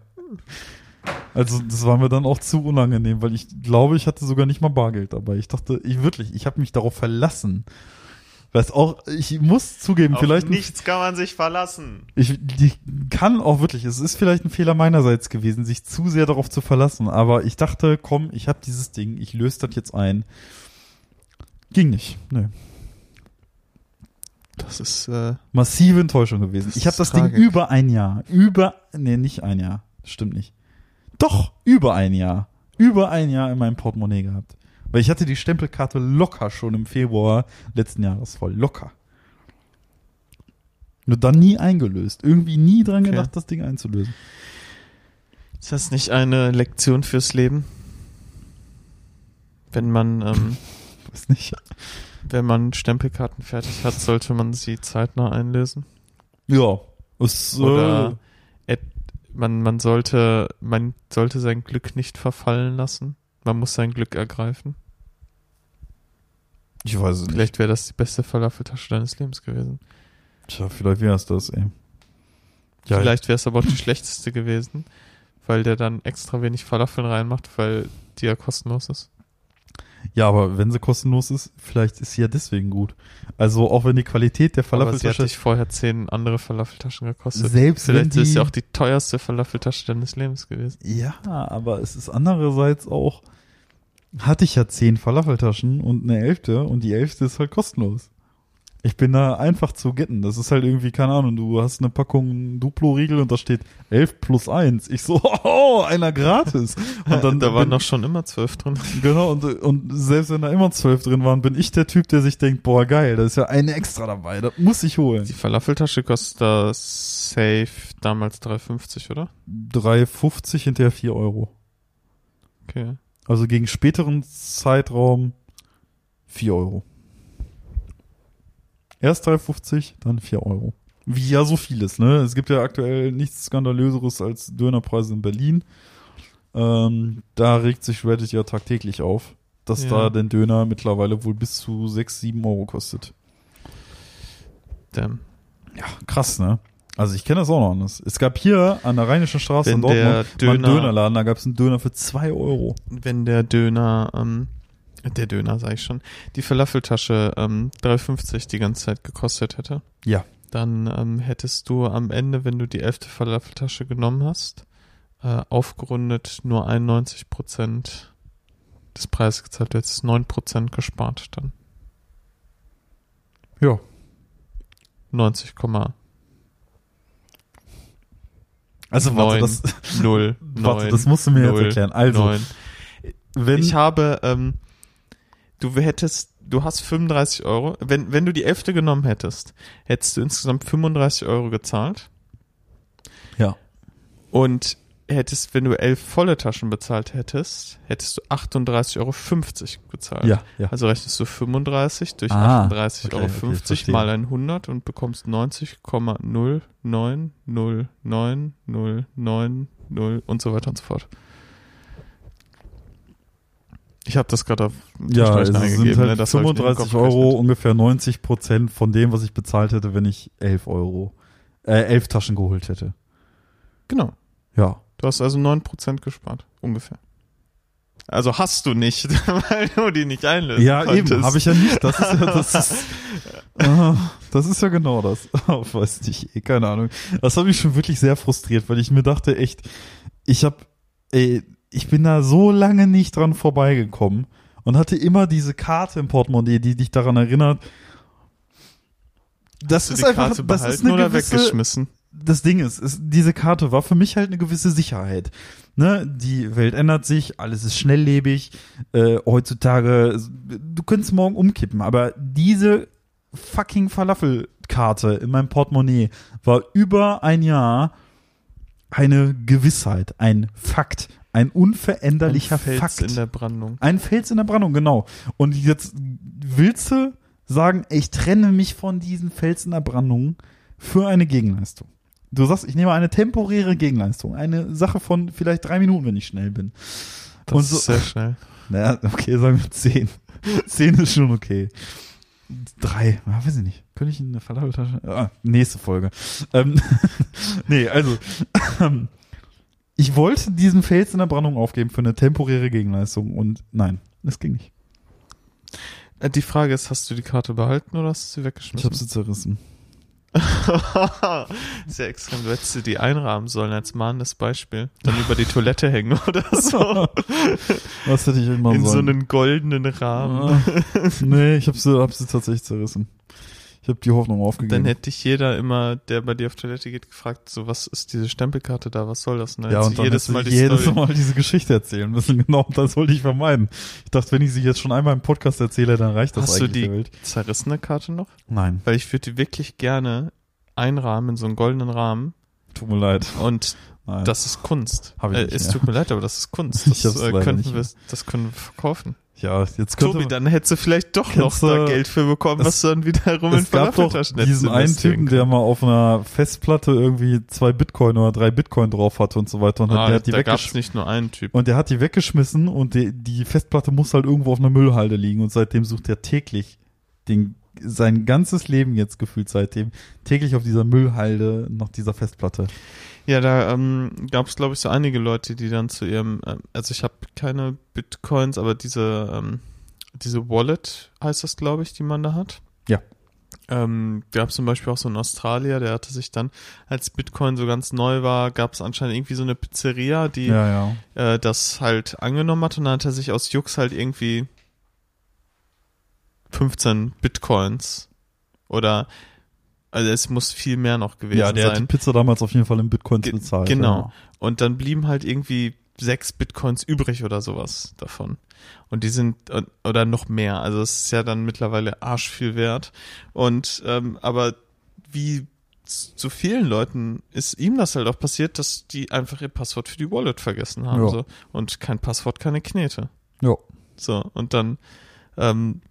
Also das war mir dann auch zu unangenehm, weil ich glaube, ich hatte sogar nicht mal Bargeld dabei. Ich dachte, ich wirklich, ich habe mich darauf verlassen. Weiß auch, ich muss zugeben, vielleicht ein kann man sich verlassen. Ich, ich kann auch wirklich, es ist vielleicht ein Fehler meinerseits gewesen, sich zu sehr darauf zu verlassen, aber ich dachte, komm, ich habe dieses Ding, ich löse das jetzt ein. Ging nicht. Nö. Das ist, äh, Massive Enttäuschung gewesen. Ich habe das Tragik. Ding über ein Jahr, über, nee, nicht ein Jahr, stimmt nicht. Doch, über ein Jahr. Über ein Jahr in meinem Portemonnaie gehabt. Weil ich hatte die Stempelkarte locker schon im Februar letzten Jahres voll. Locker. Nur dann nie eingelöst. Irgendwie nie dran Okay. gedacht, das Ding einzulösen. ist das nicht eine Lektion fürs Leben? Wenn man, ähm, Weiß nicht. wenn man Stempelkarten fertig hat, sollte man sie zeitnah einlösen. Ja. Es, Oder äh, et, man, man sollte, man sollte sein Glück nicht verfallen lassen. Man muss sein Glück ergreifen. ich weiß es nicht. Vielleicht wäre das die beste Falafeltasche deines Lebens gewesen. Tja, vielleicht wäre es das, ey. Ja, Vielleicht wäre es aber auch die schlechteste gewesen, weil der dann extra wenig Falafeln reinmacht, weil die ja kostenlos ist. Ja, aber wenn sie kostenlos ist, vielleicht ist sie ja deswegen gut. Also auch wenn die Qualität der Aber sie hat Falafeltasche dich vorher zehn andere Falafeltaschen gekostet. selbst wenn Vielleicht die, ist ja auch die teuerste Falafeltasche deines Lebens gewesen. Ja, aber es ist andererseits auch, hatte ich ja zehn Falafeltaschen und eine elfte und die elfte ist halt kostenlos. Ich bin da einfach zu getten. Das ist halt irgendwie, keine Ahnung, du hast eine Packung Duplo-Riegel und da steht 11 plus 1. Ich so, oh, einer gratis. Und dann da waren bin- noch schon immer zwölf drin. Genau, und, und selbst wenn da immer 12 drin waren, bin ich der Typ, der sich denkt, boah, geil, da ist ja eine extra dabei, das muss ich holen. Die Falafeltasche kostet da safe damals 3,50, oder? 3,50 hinterher 4 Euro. Okay. Also gegen späteren Zeitraum 4 Euro. Erst 3,50, dann 4 Euro. Wie ja so vieles, ne? Es gibt ja aktuell nichts Skandalöseres als Dönerpreise in Berlin. Ähm, da regt sich Reddit ja tagtäglich auf, dass Ja. da der Döner mittlerweile wohl bis zu 6, 7 Euro kostet. Damn. Ja, krass, ne? Also ich kenne das auch noch anders. Es gab hier an der Rheinischen Straße Wenn in Dortmund mal einen Döner- Dönerladen, da gab es einen Döner für 2 Euro. Wenn der Döner, ähm, der Döner, sag ich schon, die Falafeltasche ähm, 3,50 die ganze Zeit gekostet hätte, Ja. dann ähm, hättest du am Ende, wenn du die elfte Falafeltasche genommen hast, äh, aufgerundet nur 91 Prozent des Preises gezahlt. Du hättest 9 Prozent gespart dann. Ja. 90,0. Also warte, Neun. das, Null, warte, neun, das musst du mir null, jetzt erklären. Also, neun. wenn Ich habe, ähm, du hättest, du hast 35 Euro. Wenn, wenn du die Elfte genommen hättest, hättest du insgesamt 35 Euro gezahlt. Ja. Und hättest, wenn du elf volle Taschen bezahlt hättest, hättest du 38,50 Euro bezahlt. ja, ja. Also rechnest du 35 durch Ah, 38,50 okay, Euro okay, verstehe. mal 100 und bekommst 90,0990090 und so weiter und so fort. Ich habe das gerade auf Ja, es sind halt ne? Das hab ich nicht im 35 Kopf Euro, ungefähr 90 Prozent von dem, was ich bezahlt hätte, wenn ich 11 Euro, äh, 11 Taschen geholt hätte. Genau. Ja. Du hast also 9% gespart, ungefähr. Also hast du nicht, weil du die nicht einlösen Ja, konntest. eben, habe ich ja nicht. Das ist ja, das ist, Ah, das ist ja genau das. Oh, weiß nicht, eh, keine Ahnung. Das hat mich schon wirklich sehr frustriert, weil ich mir dachte, echt, ich habe, ey, ich bin da so lange nicht dran vorbeigekommen und hatte immer diese Karte im Portemonnaie, die dich daran erinnert. Das ist die einfach, Karte das ist eine oder gewisse, weggeschmissen? das Ding ist, ist, diese Karte war für mich halt eine gewisse Sicherheit. Ne, die Welt ändert sich, alles ist schnelllebig. Äh, heutzutage, du könntest morgen umkippen, aber diese fucking Falafelkarte in meinem Portemonnaie war über ein Jahr eine Gewissheit, ein Fakt, ein unveränderlicher Ein Fels Fakt. in der Brandung. Ein Fels in der Brandung, genau. Und jetzt willst du sagen, ich trenne mich von diesen Fels in der Brandung für eine Gegenleistung. Du sagst, ich nehme eine temporäre Gegenleistung. Eine Sache von vielleicht drei Minuten, wenn ich schnell bin. Das Und ist so- sehr schnell. Naja, okay, sagen wir zehn. zehn ist schon okay. Drei, ja, weiß ich nicht. Könnte ich in eine Falafeltasche? Ah, nächste Folge. Ähm, nee, also, ähm, ich wollte diesen Fels in der Brandung aufgeben für eine temporäre Gegenleistung und nein, das ging nicht. Äh, Die Frage ist, hast du die Karte behalten oder hast du sie Ich weggeschmissen? habe sie zerrissen. Sehr extrem. Du hättest sie die einrahmen sollen als mahnendes Beispiel. Dann über die Toilette hängen oder so. Was hätte ich immer In so einen goldenen Rahmen. Ah, nee, ich habe sie, hab sie tatsächlich zerrissen. Ich habe die Hoffnung Dann aufgegeben. hätte dich jeder immer, der bei dir auf Toilette geht, gefragt, so was ist diese Stempelkarte da, was soll das? Ne? ja, und dann jedes Mal die jedes Story. Mal diese Geschichte erzählen müssen. Genau, und das wollte ich vermeiden. Ich dachte, wenn ich sie jetzt schon einmal im Podcast erzähle, dann reicht das Hast du eigentlich die der Welt. zerrissene Karte noch? Nein, Weil ich würde die wirklich gerne einrahmen in so einen goldenen Rahmen tut mir leid. und Nein. das ist Kunst. Hab ich äh, es tut mir leid, aber das ist Kunst. Das, äh, könnten wir, das können wir verkaufen. Ja, jetzt könnte Tobi, dann hättest du vielleicht doch noch da Geld für bekommen, es- was du dann wiederum in Falafeltaschen diesen hättest einen investieren Typen, der mal auf einer Festplatte irgendwie zwei Bitcoin oder drei Bitcoin drauf hatte und so weiter und Ah, der hat die da gab's nicht nur einen Typ. Und der hat die weggeschmissen und die, die Festplatte muss halt irgendwo auf einer Müllhalde liegen und seitdem sucht er täglich den, sein ganzes Leben jetzt gefühlt seitdem täglich auf dieser Müllhalde nach dieser Festplatte. Ja, da ähm, gab es, glaube ich, so einige Leute, die dann zu ihrem, ähm, also ich habe keine Bitcoins, aber diese, ähm, diese Wallet heißt das, glaube ich, die man da hat. Ja. Ähm, gab es zum Beispiel auch so einen Australier, der hatte sich dann, als Bitcoin so ganz neu war, gab es anscheinend irgendwie so eine Pizzeria, die Ja, ja. äh, das halt angenommen hat und dann hat er sich aus Jux halt irgendwie 15 Bitcoins Oder also es muss viel mehr noch gewesen Ja, der hat die sein. Pizza damals auf jeden Fall in Bitcoins Ge- bezahlt. Genau. Und dann blieben halt irgendwie sechs Bitcoins übrig oder sowas davon. Und die sind oder noch mehr. Also es ist ja dann mittlerweile arsch viel wert. Und ähm, aber wie zu vielen Leuten ist ihm das halt auch passiert, dass die einfach ihr Passwort für die Wallet vergessen haben. Ja. So. Und kein Passwort, keine Knete. Ja. ja. So, und dann ähm,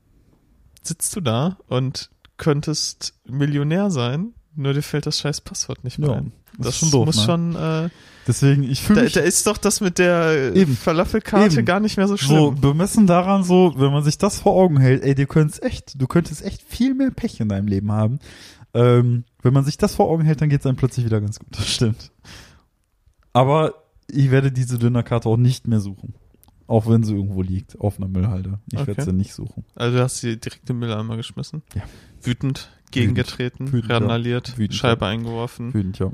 sitzt du da und könntest Millionär sein, nur dir fällt das scheiß Passwort nicht mehr Ja, ein. das ist schon doof, muss ne? schon, äh, Deswegen, ich fühle da, mich da ist doch das mit der äh, Eben. Falafelkarte Eben. gar nicht mehr so schlimm. so bemessen daran so, wenn man sich das vor Augen hält, ey, du könntest echt, du könntest echt viel mehr Pech in deinem Leben haben. Ähm, wenn man sich das vor Augen hält, dann geht es einem plötzlich wieder ganz gut. Das stimmt. Aber ich werde diese Dönerkarte auch nicht mehr suchen. Auch wenn sie irgendwo liegt, auf einer Müllhalde. Ich Okay. werde sie nicht suchen. Also du hast sie direkt im Mülleimer geschmissen. Ja. Wütend, gegengetreten, Wütend, ja. randaliert, Wütend, Scheibe eingeworfen. Wütend, ja.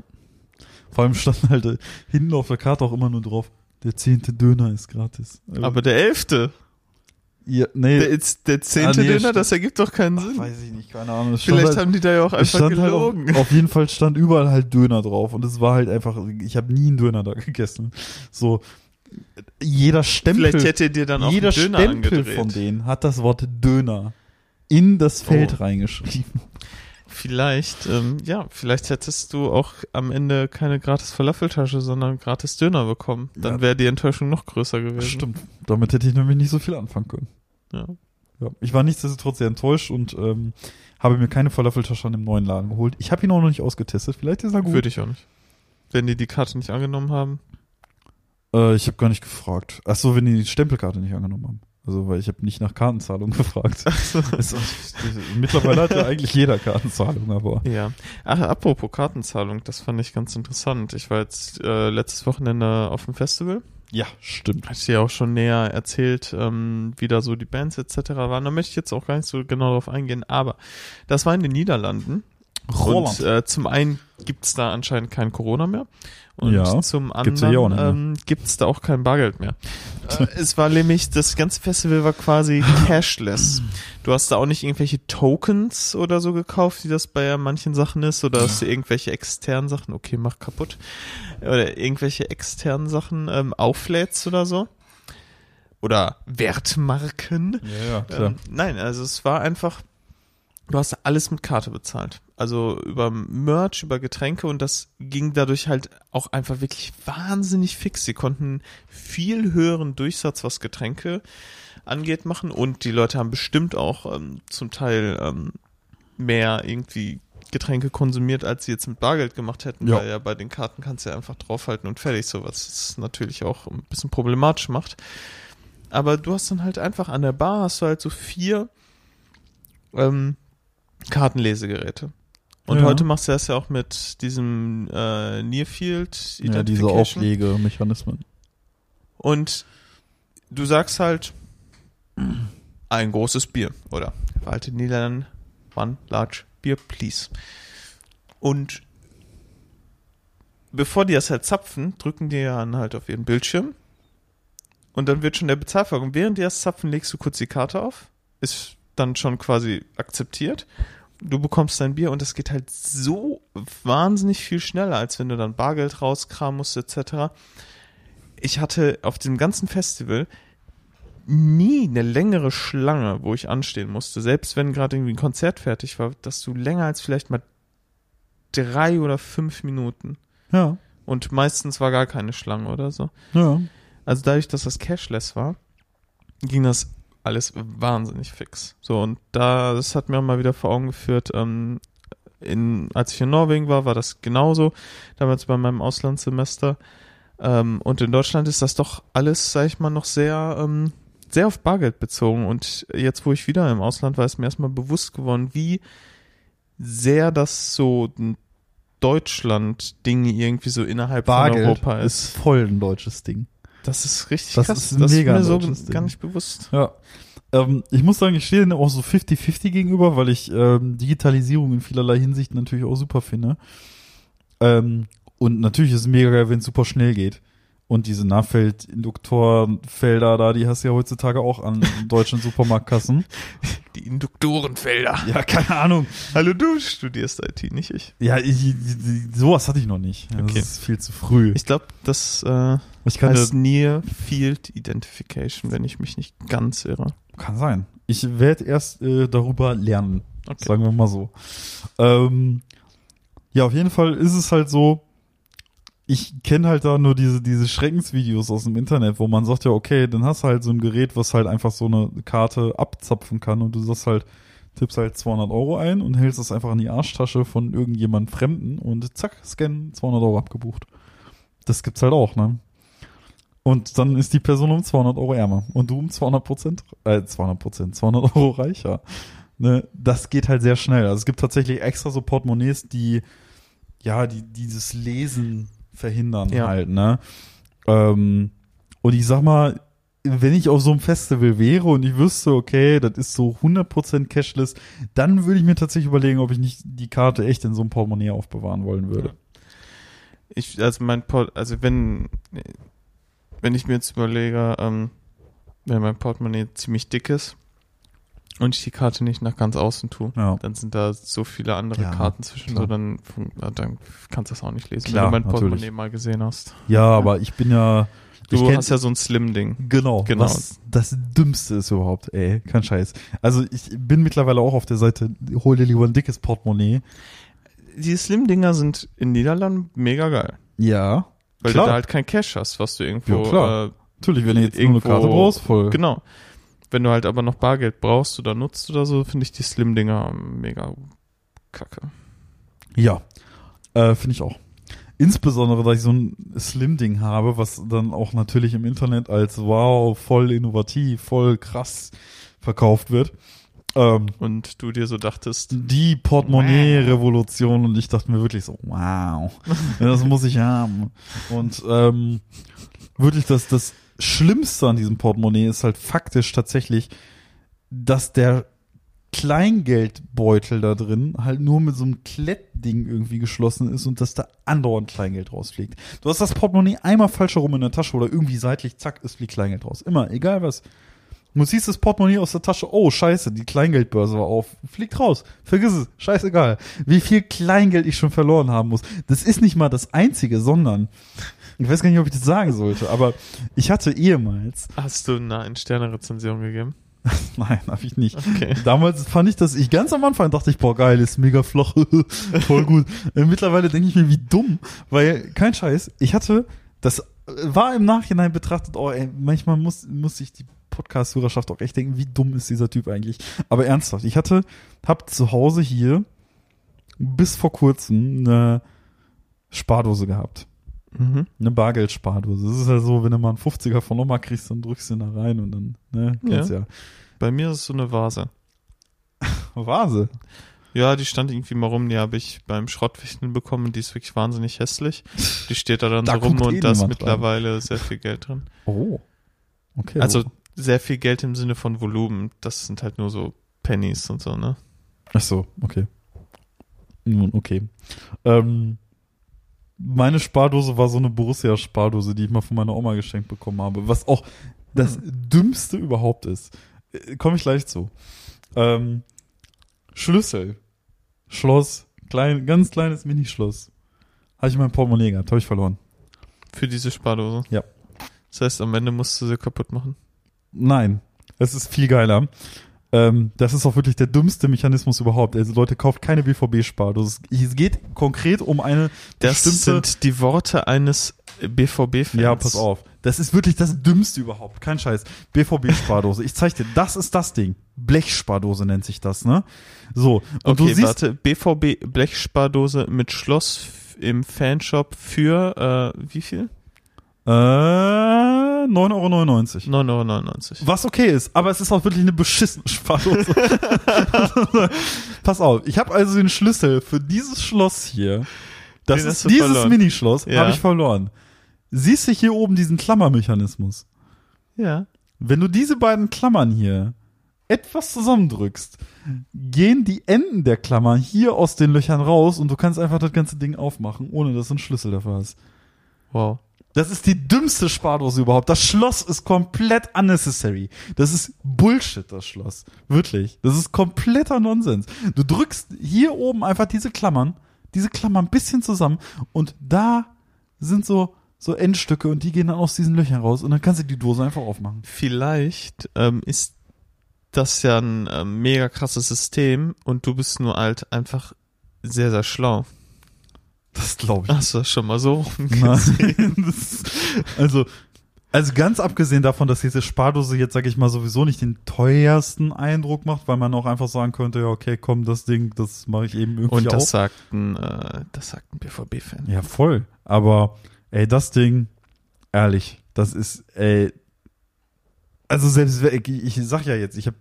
Vor allem stand halt äh, hinten auf der Karte auch immer nur drauf, der zehnte Döner ist gratis. Aber der elfte, ja, nee, der, der zehnte Ah, nee, Döner, das ergibt doch keinen Sinn. weiß ich nicht, keine Ahnung. Vielleicht halt, haben die da ja auch einfach stand halt gelogen. auf, auf jeden Fall stand überall halt Döner drauf und es war halt einfach, ich habe nie einen Döner da gegessen. So, jeder Stempel, Vielleicht hätte dir dann auch jeder Döner Stempel angedreht. von denen hat das Wort Döner in das Feld Oh. reingeschrieben. Vielleicht, ähm, ja, vielleicht hättest du auch am Ende keine gratis Falafeltasche, sondern gratis Döner bekommen. Dann Ja. wäre die Enttäuschung noch größer gewesen. Stimmt. Damit hätte ich nämlich nicht so viel anfangen können. Ja. Ja. Ich war nichtsdestotrotz sehr enttäuscht und ähm, habe mir keine Falafeltasche an dem neuen Laden geholt. Ich habe ihn auch noch nicht ausgetestet. Vielleicht ist er gut. Würde ich auch nicht. Wenn die die Karte nicht angenommen haben. Äh, ich habe gar nicht gefragt. Ach so, wenn die die Stempelkarte nicht angenommen haben. Also, weil ich habe nicht nach Kartenzahlung gefragt. Ist- Mittlerweile hat ja eigentlich jeder Kartenzahlung, aber Ja. Ach, apropos Kartenzahlung, das fand ich ganz interessant. Ich war jetzt äh, letztes Wochenende auf dem Festival. ja, stimmt. Hatte ich dir auch schon näher erzählt, ähm, wie da so die Bands etc. waren. Da möchte ich jetzt auch gar nicht so genau darauf eingehen. Aber das war in den Niederlanden. Roland. Und äh, zum einen gibt's da anscheinend kein Corona mehr. Und Ja, zum ja anderen ähm, gibt's da auch kein Bargeld mehr. äh, es war nämlich, das ganze Festival war quasi cashless. Du hast da auch nicht irgendwelche Tokens oder so gekauft, wie das bei manchen Sachen ist, oder hast du irgendwelche externen Sachen, okay, mach kaputt, oder irgendwelche externen Sachen ähm, auflädst oder so. Oder Wertmarken. Ja, ja, klar. Ähm, nein, also es war einfach, du hast alles mit Karte bezahlt. Also über Merch, über Getränke und das ging dadurch halt auch einfach wirklich wahnsinnig fix. Sie konnten viel höheren Durchsatz, was Getränke angeht, machen und die Leute haben bestimmt auch ähm, zum Teil ähm, mehr irgendwie Getränke konsumiert, als sie jetzt mit Bargeld gemacht hätten, Ja. weil ja bei den Karten kannst du ja einfach draufhalten und fertig, so was es natürlich auch ein bisschen problematisch macht. Aber du hast dann halt einfach an der Bar hast du halt so vier ähm, Kartenlesegeräte. Und Ja. heute machst du das ja auch mit diesem äh, Nearfield ja, diese. Auflegemechanismen. Und du sagst halt ein großes Bier oder alte Niederlanden, one large beer, please. Und bevor die das halt zapfen, drücken die dann halt auf ihren Bildschirm und dann wird schon der Bezahlvorgang. Während die das zapfen, legst du kurz die Karte auf, ist dann schon quasi akzeptiert. Du bekommst dein Bier und es geht halt so wahnsinnig viel schneller, als wenn du dann Bargeld rauskramen musst, etc ich hatte auf dem ganzen Festival nie eine längere Schlange, wo ich anstehen musste. Selbst wenn gerade irgendwie ein Konzert fertig war, dass du länger als vielleicht mal drei oder fünf Minuten. Ja, Und meistens war gar keine Schlange oder so. ja. Also dadurch, dass das cashless war, ging das alles wahnsinnig fix. So, und da, das hat mir mal wieder vor Augen geführt, ähm, in, als ich in Norwegen war, war das genauso. Damals bei meinem Auslandssemester. Ähm, und in Deutschland ist das doch alles, sag ich mal, noch sehr, ähm, sehr auf Bargeld bezogen. Und jetzt, wo ich wieder im Ausland war, ist mir erstmal bewusst geworden, wie sehr das so ein Deutschland-Ding irgendwie so innerhalb von Bargeld Europa ist ist. voll ein deutsches Ding. Das ist richtig Das krass. ist das mega ist mir so gar nicht bewusst. Ja. Ähm, ich muss sagen, ich stehe denen auch so 50-50 gegenüber, weil ich ähm, Digitalisierung in vielerlei Hinsicht natürlich auch super finde. Ähm, und natürlich ist es mega geil, wenn es super schnell geht. Und diese Nahfeld-Induktorfelder da, die hast du ja heutzutage auch an deutschen Supermarktkassen. Die Induktorenfelder. Ja, keine Ahnung. Hallo, du studierst IT, nicht ich. Ja, ich, ich, sowas hatte ich noch nicht. Das Okay. ist viel zu früh. Ich glaube, das äh, Ich kann heißt Near Field Identification, wenn ich mich nicht ganz irre. Kann sein. Ich werde erst äh, darüber lernen, Okay. sagen wir mal so. Ähm, ja, auf jeden Fall ist es halt so, ich kenne halt da nur diese, diese Schreckensvideos aus dem Internet, wo man sagt ja, okay, dann hast du halt so ein Gerät, was halt einfach so eine Karte abzapfen kann und du sagst halt, tippst halt 200 Euro ein und hältst das einfach in die Arschtasche von irgendjemand Fremden und zack, scan, 200 Euro abgebucht. Das gibt's halt auch, ne? Und dann ist die Person um 200 Euro ärmer und du um 200 Prozent, äh, 200 Prozent, 200 Euro reicher. Ne? Das geht halt sehr schnell. Also es gibt tatsächlich extra so Portemonnaies, die, ja, die dieses Lesen verhindern Ja. halt, ne? Ähm, und ich sag mal, wenn ich auf so einem Festival wäre und ich wüsste, okay, das ist so 100% cashless, dann würde ich mir tatsächlich überlegen, ob ich nicht die Karte echt in so einem Portemonnaie aufbewahren wollen würde. Ich, also mein Port, also wenn, wenn ich mir jetzt überlege, ähm, wenn mein Portemonnaie ziemlich dick ist und ich die Karte nicht nach ganz außen tue, Ja. dann sind da so viele andere Ja, Karten zwischen, so dann, dann kannst du das auch nicht lesen, Klar, wenn du mein natürlich. Portemonnaie mal gesehen hast. Ja, aber ich bin ja. Du ich kenn- hast ja so ein Slim-Ding. Genau, Genau. Was das Dümmste ist überhaupt, ey. Kein Scheiß. Also ich bin mittlerweile auch auf der Seite, hol dir lieber ein dickes Portemonnaie. Die Slim-Dinger sind in Niederlanden mega geil. Ja. Weil Klar. du da halt kein Cash hast, was du irgendwo, Ja, klar. Äh, Natürlich, wenn du jetzt irgendwo- eine Karte brauchst, voll. genau. Wenn du halt aber noch Bargeld brauchst oder nutzt oder so, finde ich die Slim-Dinger mega kacke. Ja. Äh, Finde ich auch. Insbesondere, da ich so ein Slim-Ding habe, was dann auch natürlich im Internet als wow, voll innovativ, voll krass verkauft wird. Ähm, Und du dir so dachtest, die Portemonnaie-Revolution und ich dachte mir wirklich so, wow, das muss ich haben. Und ähm, wirklich das, das Schlimmste an diesem Portemonnaie ist halt faktisch tatsächlich, dass der Kleingeldbeutel da drin halt nur mit so einem Klettding irgendwie geschlossen ist und dass da andauernd Kleingeld rausfliegt. Du hast das Portemonnaie einmal falsch herum in der Tasche oder irgendwie seitlich, zack, es fliegt Kleingeld raus. Immer, egal was. Du ziehst das Portemonnaie aus der Tasche, oh scheiße, die Kleingeldbörse war auf, fliegt raus, vergiss es, scheißegal. Wie viel Kleingeld ich schon verloren haben muss. Das ist nicht mal das Einzige, sondern, ich weiß gar nicht, ob ich das sagen sollte, aber ich hatte ehemals, hast du eine Ein-Sterne-Rezension gegeben? nein, habe ich nicht. Okay. Damals fand ich das, ich ganz am Anfang dachte ich, boah geil, ist mega flach, voll gut. Äh, Mittlerweile denke ich mir, wie dumm, weil, kein Scheiß, ich hatte, das äh, war im Nachhinein betrachtet, oh ey, manchmal muss, muss sich die Podcast-Hörerschaft auch echt denken, wie dumm ist dieser Typ eigentlich. Aber ernsthaft, ich hatte, hab zu Hause hier bis vor kurzem eine Spardose gehabt. Mhm. Eine Bargeldspardose. Das ist ja so, wenn du mal einen 50er von Oma kriegst, dann drückst du ihn da rein und dann, ne, kennst ja. Bei mir ist es so eine Vase. Vase. Ja, die stand irgendwie mal rum, die habe ich beim Schrottwichteln bekommen, die ist wirklich wahnsinnig hässlich. Die steht da dann Da so rum guckt eh und da ist mittlerweile sehr viel Geld drin. Oh. Okay. Also sehr viel Geld im Sinne von Volumen. Das sind halt nur so Pennies und so, ne? Ach so, okay. Nun, okay. Ähm, meine Spardose war so eine Borussia-Spardose, die ich mal von meiner Oma geschenkt bekommen habe, was auch das Dümmste überhaupt ist. Äh, Komme ich gleich zu. Ähm, Schlüssel, Schloss, klein, ganz kleines Minischloss. Habe ich in meinem Portemonnaie gehabt, habe ich verloren. Für diese Spardose. Ja. Das heißt, am Ende musst du sie kaputt machen. Nein, es ist viel geiler. Ähm, das ist auch wirklich der dümmste Mechanismus überhaupt. Also Leute, kauft keine BVB-Spardose. Es geht konkret um eine Das sind die Worte eines BVB-Fans. Ja, pass auf. Das ist wirklich das Dümmste überhaupt. Kein Scheiß. BVB-Spardose. Ich zeig dir, das ist das Ding. Blechspardose nennt sich das, ne? So. Und Okay, du siehst, warte. BVB Blechspardose mit Schloss im Fanshop für äh, wie viel? Äh, 9,99 Euro. 9,99 Euro. Was okay ist, aber es ist auch wirklich eine beschissene Spardose. Pass auf, ich habe also den Schlüssel für dieses Schloss hier. Das Den ist dieses verloren. Minischloss, Ja. habe ich verloren. Siehst du hier oben diesen Klammermechanismus? Ja. Wenn du diese beiden Klammern hier etwas zusammendrückst, gehen die Enden der Klammer hier aus den Löchern raus und du kannst einfach das ganze Ding aufmachen, ohne dass du einen Schlüssel dafür hast. Wow. Das ist die dümmste Spardose überhaupt. Das Schloss ist komplett unnecessary. Das ist Bullshit, das Schloss. Wirklich. Das ist kompletter Nonsens. Du drückst hier oben einfach diese Klammern, diese Klammern ein bisschen zusammen und da sind so, so Endstücke und die gehen dann aus diesen Löchern raus und dann kannst du die Dose einfach aufmachen. Vielleicht ähm, ist das ja ein ähm, mega krasses System und du bist nur halt einfach sehr, sehr schlau. Das glaube ich. Hast du das schon mal so rumgesehen? Also, also ganz abgesehen davon, dass diese Spardose jetzt, sag ich mal, sowieso nicht den teuersten Eindruck macht, weil man auch einfach sagen könnte, ja, okay, komm, das Ding, das mache ich eben irgendwie Und das auch. sagt ein, äh, das sagt ein BVB-Fan. Ja, voll. Aber, ey, das Ding, ehrlich, das ist, ey, also selbst, ich, ich sag ja jetzt, ich habe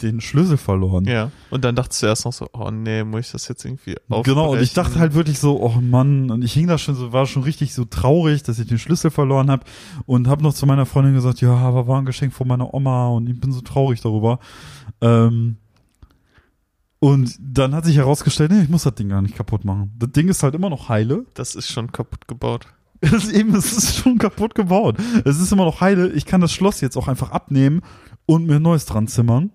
den Schlüssel verloren. Ja. Und dann dachtest du erst noch so, oh nee, muss ich das jetzt irgendwie aufbrechen? Genau, und ich dachte halt wirklich so, oh Mann, und ich hing da schon so, war schon richtig so traurig, dass ich den Schlüssel verloren habe und habe noch zu meiner Freundin gesagt, ja, aber war ein Geschenk von meiner Oma und ich bin so traurig darüber. Ähm, und dann hat sich herausgestellt, nee, ich muss das Ding gar nicht kaputt machen. Das Ding ist halt immer noch heile. Das ist schon kaputt gebaut. Es ist eben, es ist schon kaputt gebaut. Es ist immer noch heile. Ich kann das Schloss jetzt auch einfach abnehmen und mir ein neues dran zimmern.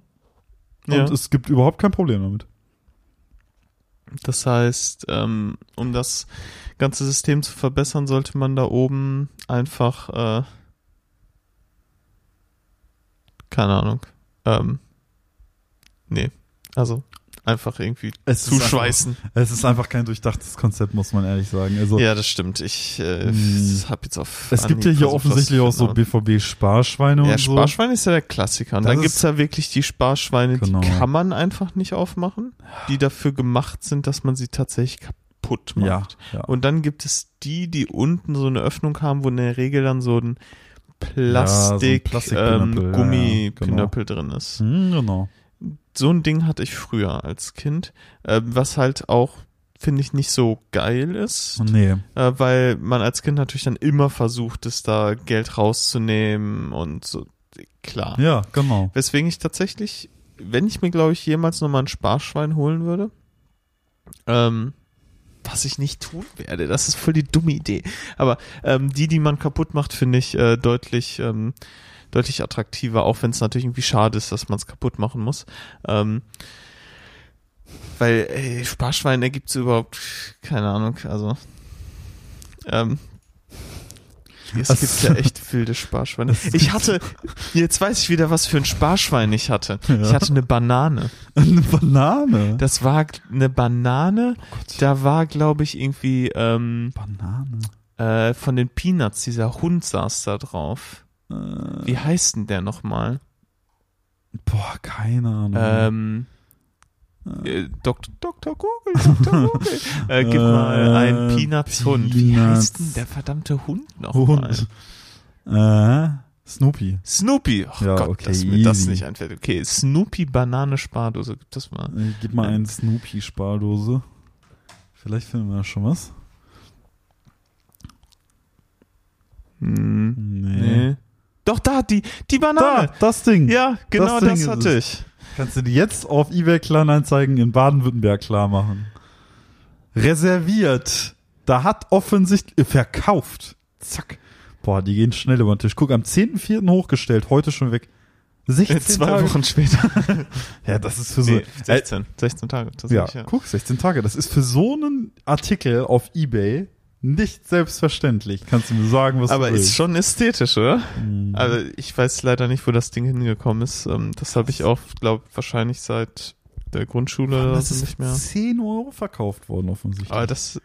Ja. Und es gibt überhaupt kein Problem damit. Das heißt, ähm, um das ganze System zu verbessern, sollte man da oben einfach, äh, keine Ahnung, ähm, nee, also einfach irgendwie Es ist zuschweißen. Es ist einfach kein durchdachtes Konzept, muss man ehrlich sagen. Also Ja, das stimmt. Ich äh, Hm. habe jetzt auf. es gibt ja hier offensichtlich auch so finden, BVB-Sparschweine Ja, und so. Sparschwein ist ja der Klassiker. Und Das dann gibt's ja wirklich die Sparschweine, Genau. die kann man einfach nicht aufmachen, die dafür gemacht sind, dass man sie tatsächlich kaputt macht. Ja, ja. Und dann gibt es die, die unten so eine Öffnung haben, wo in der Regel dann so ein Plastik, Plastikpinöppel, ähm, ja, Gummipinöppel drin ist. Hm, genau. So ein Ding hatte ich früher als Kind, äh, was halt auch, finde ich, nicht so geil ist, Nee. äh, weil man als Kind natürlich dann immer versucht, es da Geld rauszunehmen und so, klar. Ja, genau. Weswegen ich tatsächlich, wenn ich mir, glaube ich, jemals nochmal ein Sparschwein holen würde, ähm, was ich nicht tun werde, das ist voll die dumme Idee. Aber ähm, die, die man kaputt macht, finde ich äh, deutlich, ähm, deutlich attraktiver, auch wenn es natürlich irgendwie schade ist, dass man es kaputt machen muss. Ähm, weil ey, Sparschwein ergibt überhaupt keine Ahnung, also ähm, es Das- gibt ja echt wilde Sparschweine. Ich hatte, jetzt weiß ich wieder, was für ein Sparschwein ich hatte. Ja. Ich hatte eine Banane. Eine Banane. Das war eine Banane. oh. Da war, glaube ich, irgendwie ähm, Banane. äh, von den Peanuts, dieser Hund saß da drauf. Äh, Wie heißt denn der nochmal? boah, keine Ahnung. Ähm, äh, Dr. Dr. Google, Dr. Google. äh, gib mal Äh, Peanuts-Hund. Wie heißt denn der verdammte Hund nochmal? Äh, Snoopy. Snoopy. Oh Ja, Gott, okay, dass mir das nicht einfällt. Okay, Snoopy Banane Spardose. Gibt das mal? Ich gib mal einen Snoopy-Spardose. Vielleicht finden wir da schon was. Hm, Nee. nee. Doch, da, die, die Banane. Da, das Ding. Ja, genau das, ist hatte ich. Kannst du die jetzt auf eBay Kleinanzeigen in Baden-Württemberg klar machen. Reserviert. Da hat offensichtlich äh, verkauft. Zack. Boah, die gehen schnell über den Tisch. Guck, am 10.4. hochgestellt, heute schon weg. 16 Zwei Tage. Wochen später. Ja, das ist für so. Nee, 16. 16 Tage. Das ja. ja. guck, 16 Tage. Das ist für so einen Artikel auf eBay nicht selbstverständlich. Kannst du mir sagen, was Aber du ist willst. schon ästhetisch, oder? Mhm. Also ich weiß leider nicht, wo das Ding hingekommen ist. Ähm, Das habe ich auch, glaube wahrscheinlich seit der Grundschule das ist nicht mehr. 10 Euro verkauft worden offensichtlich. Aber das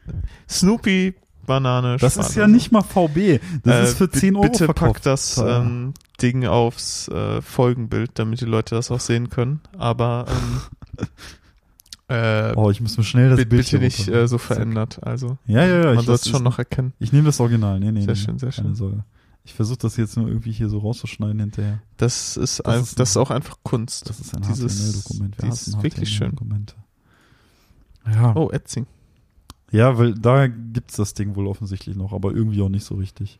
Snoopy Banane. das ist Spargel. ja nicht mal VB. Das Äh, ist für bi- 10 Euro Bitte verkauft. pack das ähm, Ding aufs äh, Folgenbild, damit die Leute das auch sehen können. Aber ähm, äh, oh, ich muss mir schnell das bi- Bild bitte hier nicht äh, so verändert. Also Ja, ja, ja. man ich soll es schon noch erkennen. Ich nehme das Original. Nee, nee. Sehr nee, schön, sehr schön. Sorge. Ich versuche das jetzt nur irgendwie hier so rauszuschneiden hinterher. Das ist, Das ein, ist das ist auch einfach Kunst. Das ist ein Dieses- HTML-Dokument. Wir dieses wirklich schön. Ja. Oh, Etzing. Ja, weil da gibt's das Ding wohl offensichtlich noch, aber irgendwie auch nicht so richtig.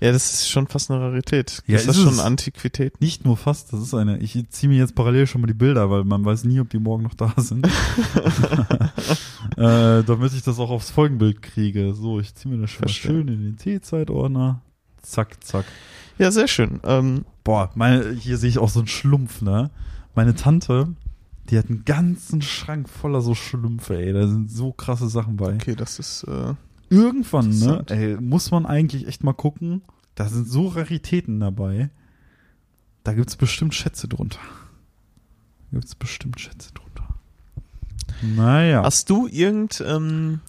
Ja, das ist schon fast eine Rarität. Ja, ist das ist schon es. Antiquität? Nicht nur fast, das ist eine. Ich ziehe mir jetzt parallel schon mal die Bilder, weil man weiß nie, ob die morgen noch da sind. äh, damit ich das auch aufs Folgenbild kriege. So, ich ziehe mir das schon mal Verstehe. schön in den T-Zeitordner. zack, zack. Ja, sehr schön. Ähm, Boah, meine, hier sehe ich auch so einen Schlumpf, ne? Meine Tante, die hat einen ganzen Schrank voller so Schlümpfe, ey. Da sind so krasse Sachen bei. okay, das ist, äh, Irgendwann, ne? Ey, muss man eigentlich echt mal gucken. Da sind so Raritäten dabei. Da gibt's bestimmt Schätze drunter. Da gibt's bestimmt Schätze drunter. Naja. Hast du irgend ähm,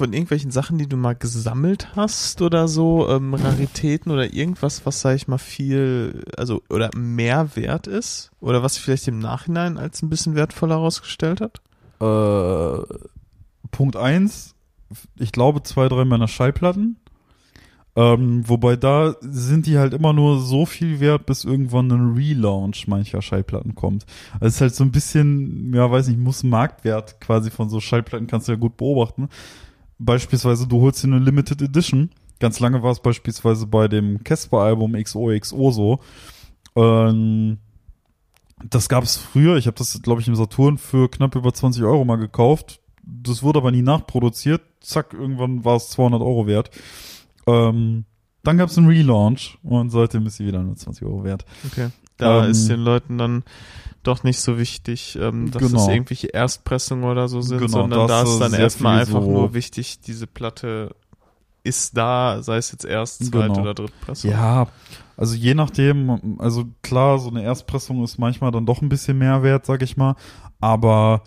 von irgendwelchen Sachen, die du mal gesammelt hast oder so, ähm, Raritäten oder irgendwas, was, sag ich mal, viel, also, oder mehr wert ist? Oder was vielleicht im Nachhinein als ein bisschen wertvoller herausgestellt hat? Äh, Punkt eins, ich glaube zwei, drei meiner Schallplatten. Ähm, wobei da sind die halt immer nur so viel wert, bis irgendwann ein Relaunch mancher Schallplatten kommt. Also es ist halt so ein bisschen, ja, weiß nicht, muss Marktwert quasi von so Schallplatten kannst du ja gut beobachten. Beispielsweise, du holst dir eine Limited Edition. Ganz lange war es beispielsweise bei dem Casper-Album XOXO so. Ähm, das gab es früher. Ich habe das, glaube ich, im Saturn für knapp über 20 Euro mal gekauft. Das wurde aber nie nachproduziert. Zack, irgendwann war es 200 Euro wert. Ähm, dann gab es einen Relaunch und seitdem ist sie wieder nur 20 Euro wert. Okay. Da Ähm, ist den Leuten dann doch nicht so wichtig, ähm, dass Genau. es irgendwelche Erstpressungen oder so sind, Genau, sondern da ist dann erstmal einfach so- nur wichtig, diese Platte ist da, sei es jetzt erst, zweite Genau. oder drittpressung. Ja, also je nachdem, also klar, so eine Erstpressung ist manchmal dann doch ein bisschen mehr wert, sag ich mal. Aber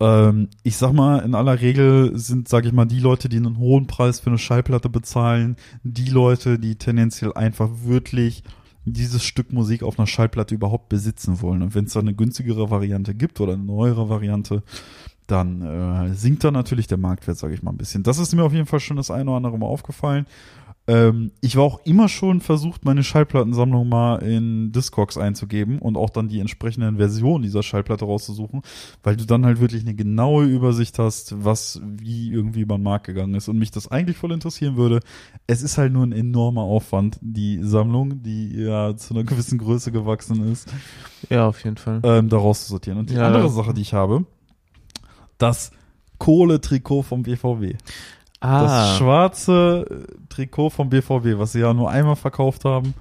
ähm, ich sag mal, in aller Regel sind, sag ich mal, die Leute, die einen hohen Preis für eine Schallplatte bezahlen, die Leute, die tendenziell einfach wirklich dieses Stück Musik auf einer Schallplatte überhaupt besitzen wollen. Und wenn es da eine günstigere Variante gibt oder eine neuere Variante, dann äh, sinkt da natürlich der Marktwert, sage ich mal, ein bisschen. Das ist mir auf jeden Fall schon das eine oder andere Mal aufgefallen. Ähm, ich war auch immer schon versucht, meine Schallplattensammlung mal in Discogs einzugeben und auch dann die entsprechenden Versionen dieser Schallplatte rauszusuchen, weil du dann halt wirklich eine genaue Übersicht hast, was wie irgendwie über den Markt gegangen ist und mich das eigentlich voll interessieren würde. Es ist halt nur ein enormer Aufwand, die Sammlung, die ja zu einer gewissen Größe gewachsen ist, ja, auf jeden Fall. ähm, da rauszusortieren. Und die Ja. andere Sache, die ich habe, das Kohle-Trikot vom BVB. Ah, Das schwarze äh, Trikot vom BVB, was sie ja nur einmal verkauft haben,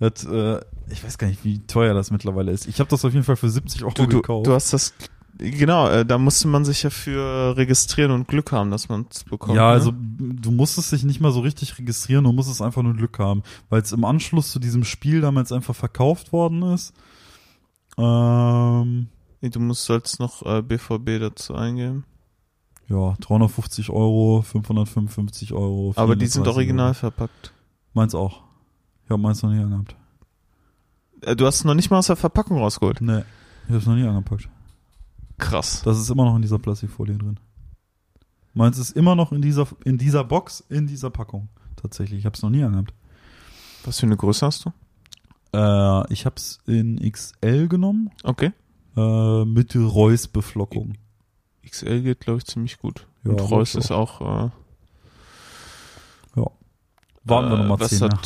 hat, äh, ich weiß gar nicht, wie teuer das mittlerweile ist. Ich habe das auf jeden Fall für 70 Euro du, du, gekauft. du hast das, genau, äh, da musste man sich ja für registrieren und Glück haben, dass man es bekommt. ja, ne? also du musstest dich nicht mal so richtig registrieren, du musstest einfach nur Glück haben, weil es im Anschluss zu diesem Spiel damals einfach verkauft worden ist. Ähm, du musst sollst noch äh, BVB dazu eingeben. Ja, 350 Euro, 555 Euro. Aber die sind 430 original Euro. verpackt. Meins auch. Ich habe meins noch nie angehabt. Äh, du hast es noch nicht mal aus der Verpackung rausgeholt. Nee, ich habe es noch nie angepackt. Krass. Das ist immer noch in dieser Plastikfolie drin. Meins ist immer noch in dieser, in dieser Box, in dieser Packung. Tatsächlich. Ich habe es noch nie angehabt. Was für eine Größe hast du? Äh, ich habe es in XL genommen, Okay. äh, mit Reus-Beflockung. XL geht, glaube ich, ziemlich gut. Ja, und Reus ist auch. Äh, Warten wir äh, nochmal was 10 hat,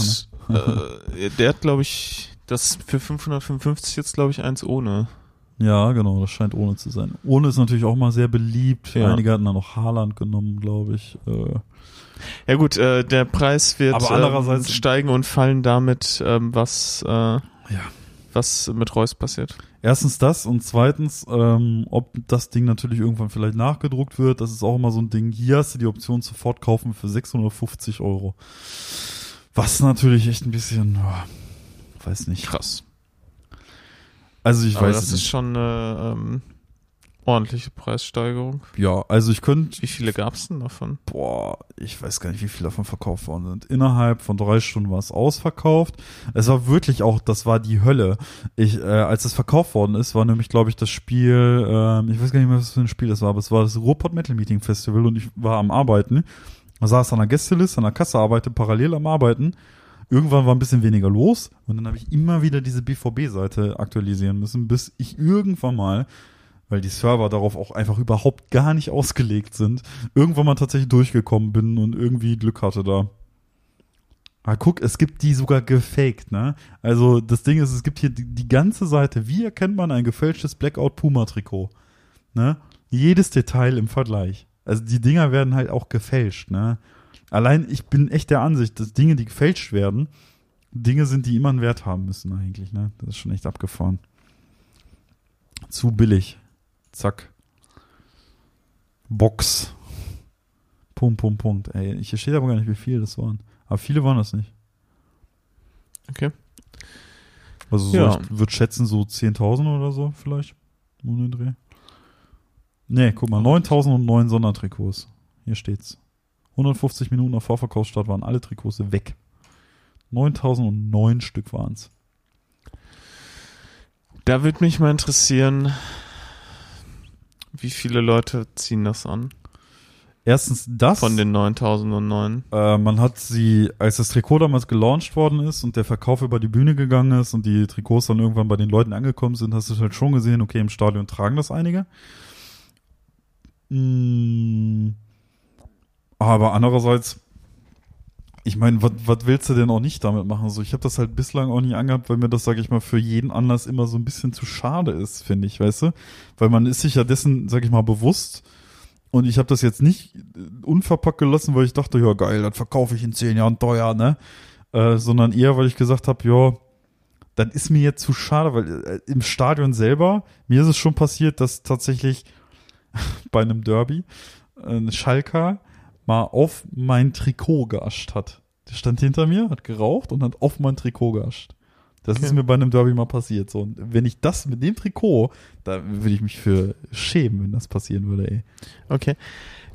nach. Ne? äh, Der hat, glaube ich, das für 555 jetzt, glaube ich, eins ohne. Ja, genau, das scheint ohne zu sein. Ohne ist natürlich auch mal sehr beliebt. Ja. Einige hatten dann noch Haaland genommen, glaube ich. Äh, Ja gut, äh, der Preis wird ähm, steigen und fallen damit, ähm, was, äh, was mit Reus passiert. Erstens das und zweitens, ähm, ob das Ding natürlich irgendwann vielleicht nachgedruckt wird. Das ist auch immer so ein Ding. Hier hast du die Option sofort kaufen für 650 Euro. Was natürlich echt ein bisschen, weiß nicht. Krass. Also ich Aber weiß das es ist nicht. schon eine ähm, ordentliche Preissteigerung. Ja, also ich könnte, Wie viele gab's denn davon? boah, ich weiß gar nicht, wie viele davon verkauft worden sind. Innerhalb von drei Stunden war es ausverkauft. Es war wirklich auch, das war die Hölle. Ich, äh, als es verkauft worden ist, war nämlich, glaube ich, das Spiel, ähm, ich weiß gar nicht mehr, was für ein Spiel das war, aber es war das Ruhrpott Metal Meeting Festival und ich war am Arbeiten. Saß an der Gästeliste, an der Kasse, arbeitete parallel am Arbeiten. Irgendwann war ein bisschen weniger los und dann habe ich immer wieder diese BVB-Seite aktualisieren müssen, bis ich irgendwann mal, weil die Server darauf auch einfach überhaupt gar nicht ausgelegt sind, irgendwann mal tatsächlich durchgekommen bin und irgendwie Glück hatte da. Ah, guck, es gibt die sogar gefaked, ne? Also das Ding ist, es gibt hier die, die ganze Seite. Wie erkennt man ein gefälschtes Blackout Puma Trikot? Ne? Jedes Detail im Vergleich. Also die Dinger werden halt auch gefälscht, ne? Allein, ich bin echt der Ansicht, dass Dinge, die gefälscht werden, Dinge sind, die immer einen Wert haben müssen eigentlich, ne? Das ist schon echt abgefahren. Zu billig. Zack. Box. Punkt, Punkt, Punkt. Ey, hier steht aber gar nicht, wie viele das waren. Aber viele waren das nicht. Okay. Also so, Ja. ich würde schätzen so 10.000 oder so vielleicht. Den Dreh. Nee, guck mal, 9.009 Sondertrikots. Hier steht's. 150 Minuten nach Vorverkaufsstart waren alle Trikots weg. 9.009 Stück waren's. Da würde mich mal interessieren, wie viele Leute ziehen das an? Erstens das. Von den 9009. Äh, man hat sie, als das Trikot damals gelauncht worden ist und der Verkauf über die Bühne gegangen ist und die Trikots dann irgendwann bei den Leuten angekommen sind, hast du halt schon gesehen, okay, im Stadion tragen das einige. Mm, aber andererseits, ich meine, was willst du denn auch nicht damit machen? So, ich habe das halt bislang auch nie angehabt, weil mir das, sage ich mal, für jeden Anlass immer so ein bisschen zu schade ist, finde ich, weißt du? Weil man ist sich ja dessen, sag ich mal, bewusst. Und ich habe das jetzt nicht äh, unverpackt gelassen, weil ich dachte, ja geil, das verkaufe ich in zehn Jahren teuer, ne? Äh, sondern eher, weil ich gesagt habe, ja, das ist mir jetzt zu schade, weil äh, im Stadion selber, mir ist es schon passiert, dass tatsächlich bei einem Derby äh, ein Schalker mal auf mein Trikot geascht hat. Der stand hinter mir, hat geraucht und hat auf mein Trikot geascht. Das Okay. ist mir bei einem Derby mal passiert. So, und wenn ich das mit dem Trikot, da würde ich mich für schämen, wenn das passieren würde, ey. Okay.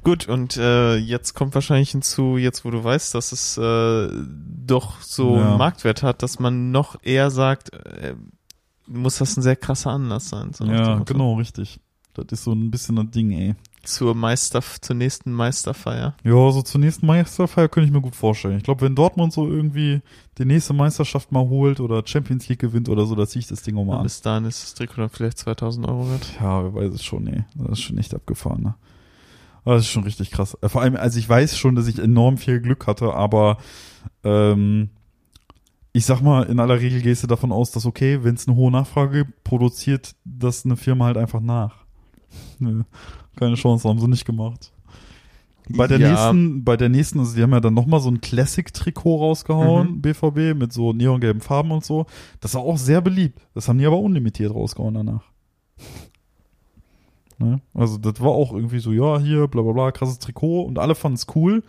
Gut, und äh, jetzt kommt wahrscheinlich hinzu, jetzt wo du weißt, dass es äh, doch so Ja. einen Marktwert hat, dass man noch eher sagt, äh, muss das ein sehr krasser Anlass sein. So Ja, genau, richtig. Das ist so ein bisschen das Ding, ey. Zur Meister, zur nächsten Meisterfeier. Ja, so zur nächsten Meisterfeier könnte ich mir gut vorstellen. Ich glaube, wenn Dortmund so irgendwie die nächste Meisterschaft mal holt oder Champions League gewinnt oder so, da ziehe ich das Ding auch mal Und an. bis dahin ist das Trikot dann vielleicht 2000 Euro wert. Ja, wer weiß es schon, ey. Das ist schon echt abgefahren, ne? Aber Das ist schon richtig krass. Äh, Vor allem, also ich weiß schon, dass ich enorm viel Glück hatte, aber ähm, ich sag mal, in aller Regel gehst du davon aus, dass okay, wenn es eine hohe Nachfrage gibt, produziert das eine Firma halt einfach nach. Keine Chance, haben sie nicht gemacht. Bei der Ja. nächsten, bei der nächsten, also die haben ja dann nochmal so ein Classic-Trikot rausgehauen, Mhm. BVB, mit so neongelben Farben und so. Das war auch sehr beliebt. Das haben die aber unlimitiert rausgehauen danach. Ne? Also das war auch irgendwie so, ja, hier, bla bla bla, krasses Trikot und alle fanden es cool.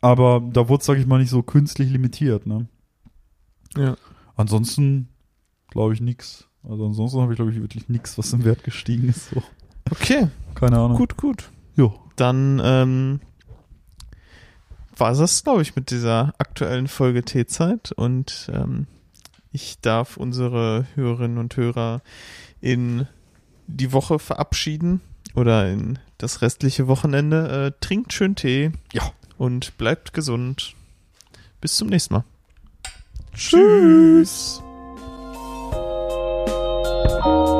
Aber da wurde, sag ich mal, nicht so künstlich limitiert, ne? Ja. Ansonsten glaube ich nix. Also ansonsten habe ich, glaube ich, wirklich nix, was im Wert gestiegen ist. So. Okay. Keine Ahnung. Gut, gut. Jo. Dann ähm, war das, glaube ich, mit dieser aktuellen Folge Teezeit. Und ähm, ich darf unsere Hörerinnen und Hörer in die Woche verabschieden oder in das restliche Wochenende. Äh, trinkt schön Tee. Ja. Und bleibt gesund. Bis zum nächsten Mal. Tschüss. Tschüss.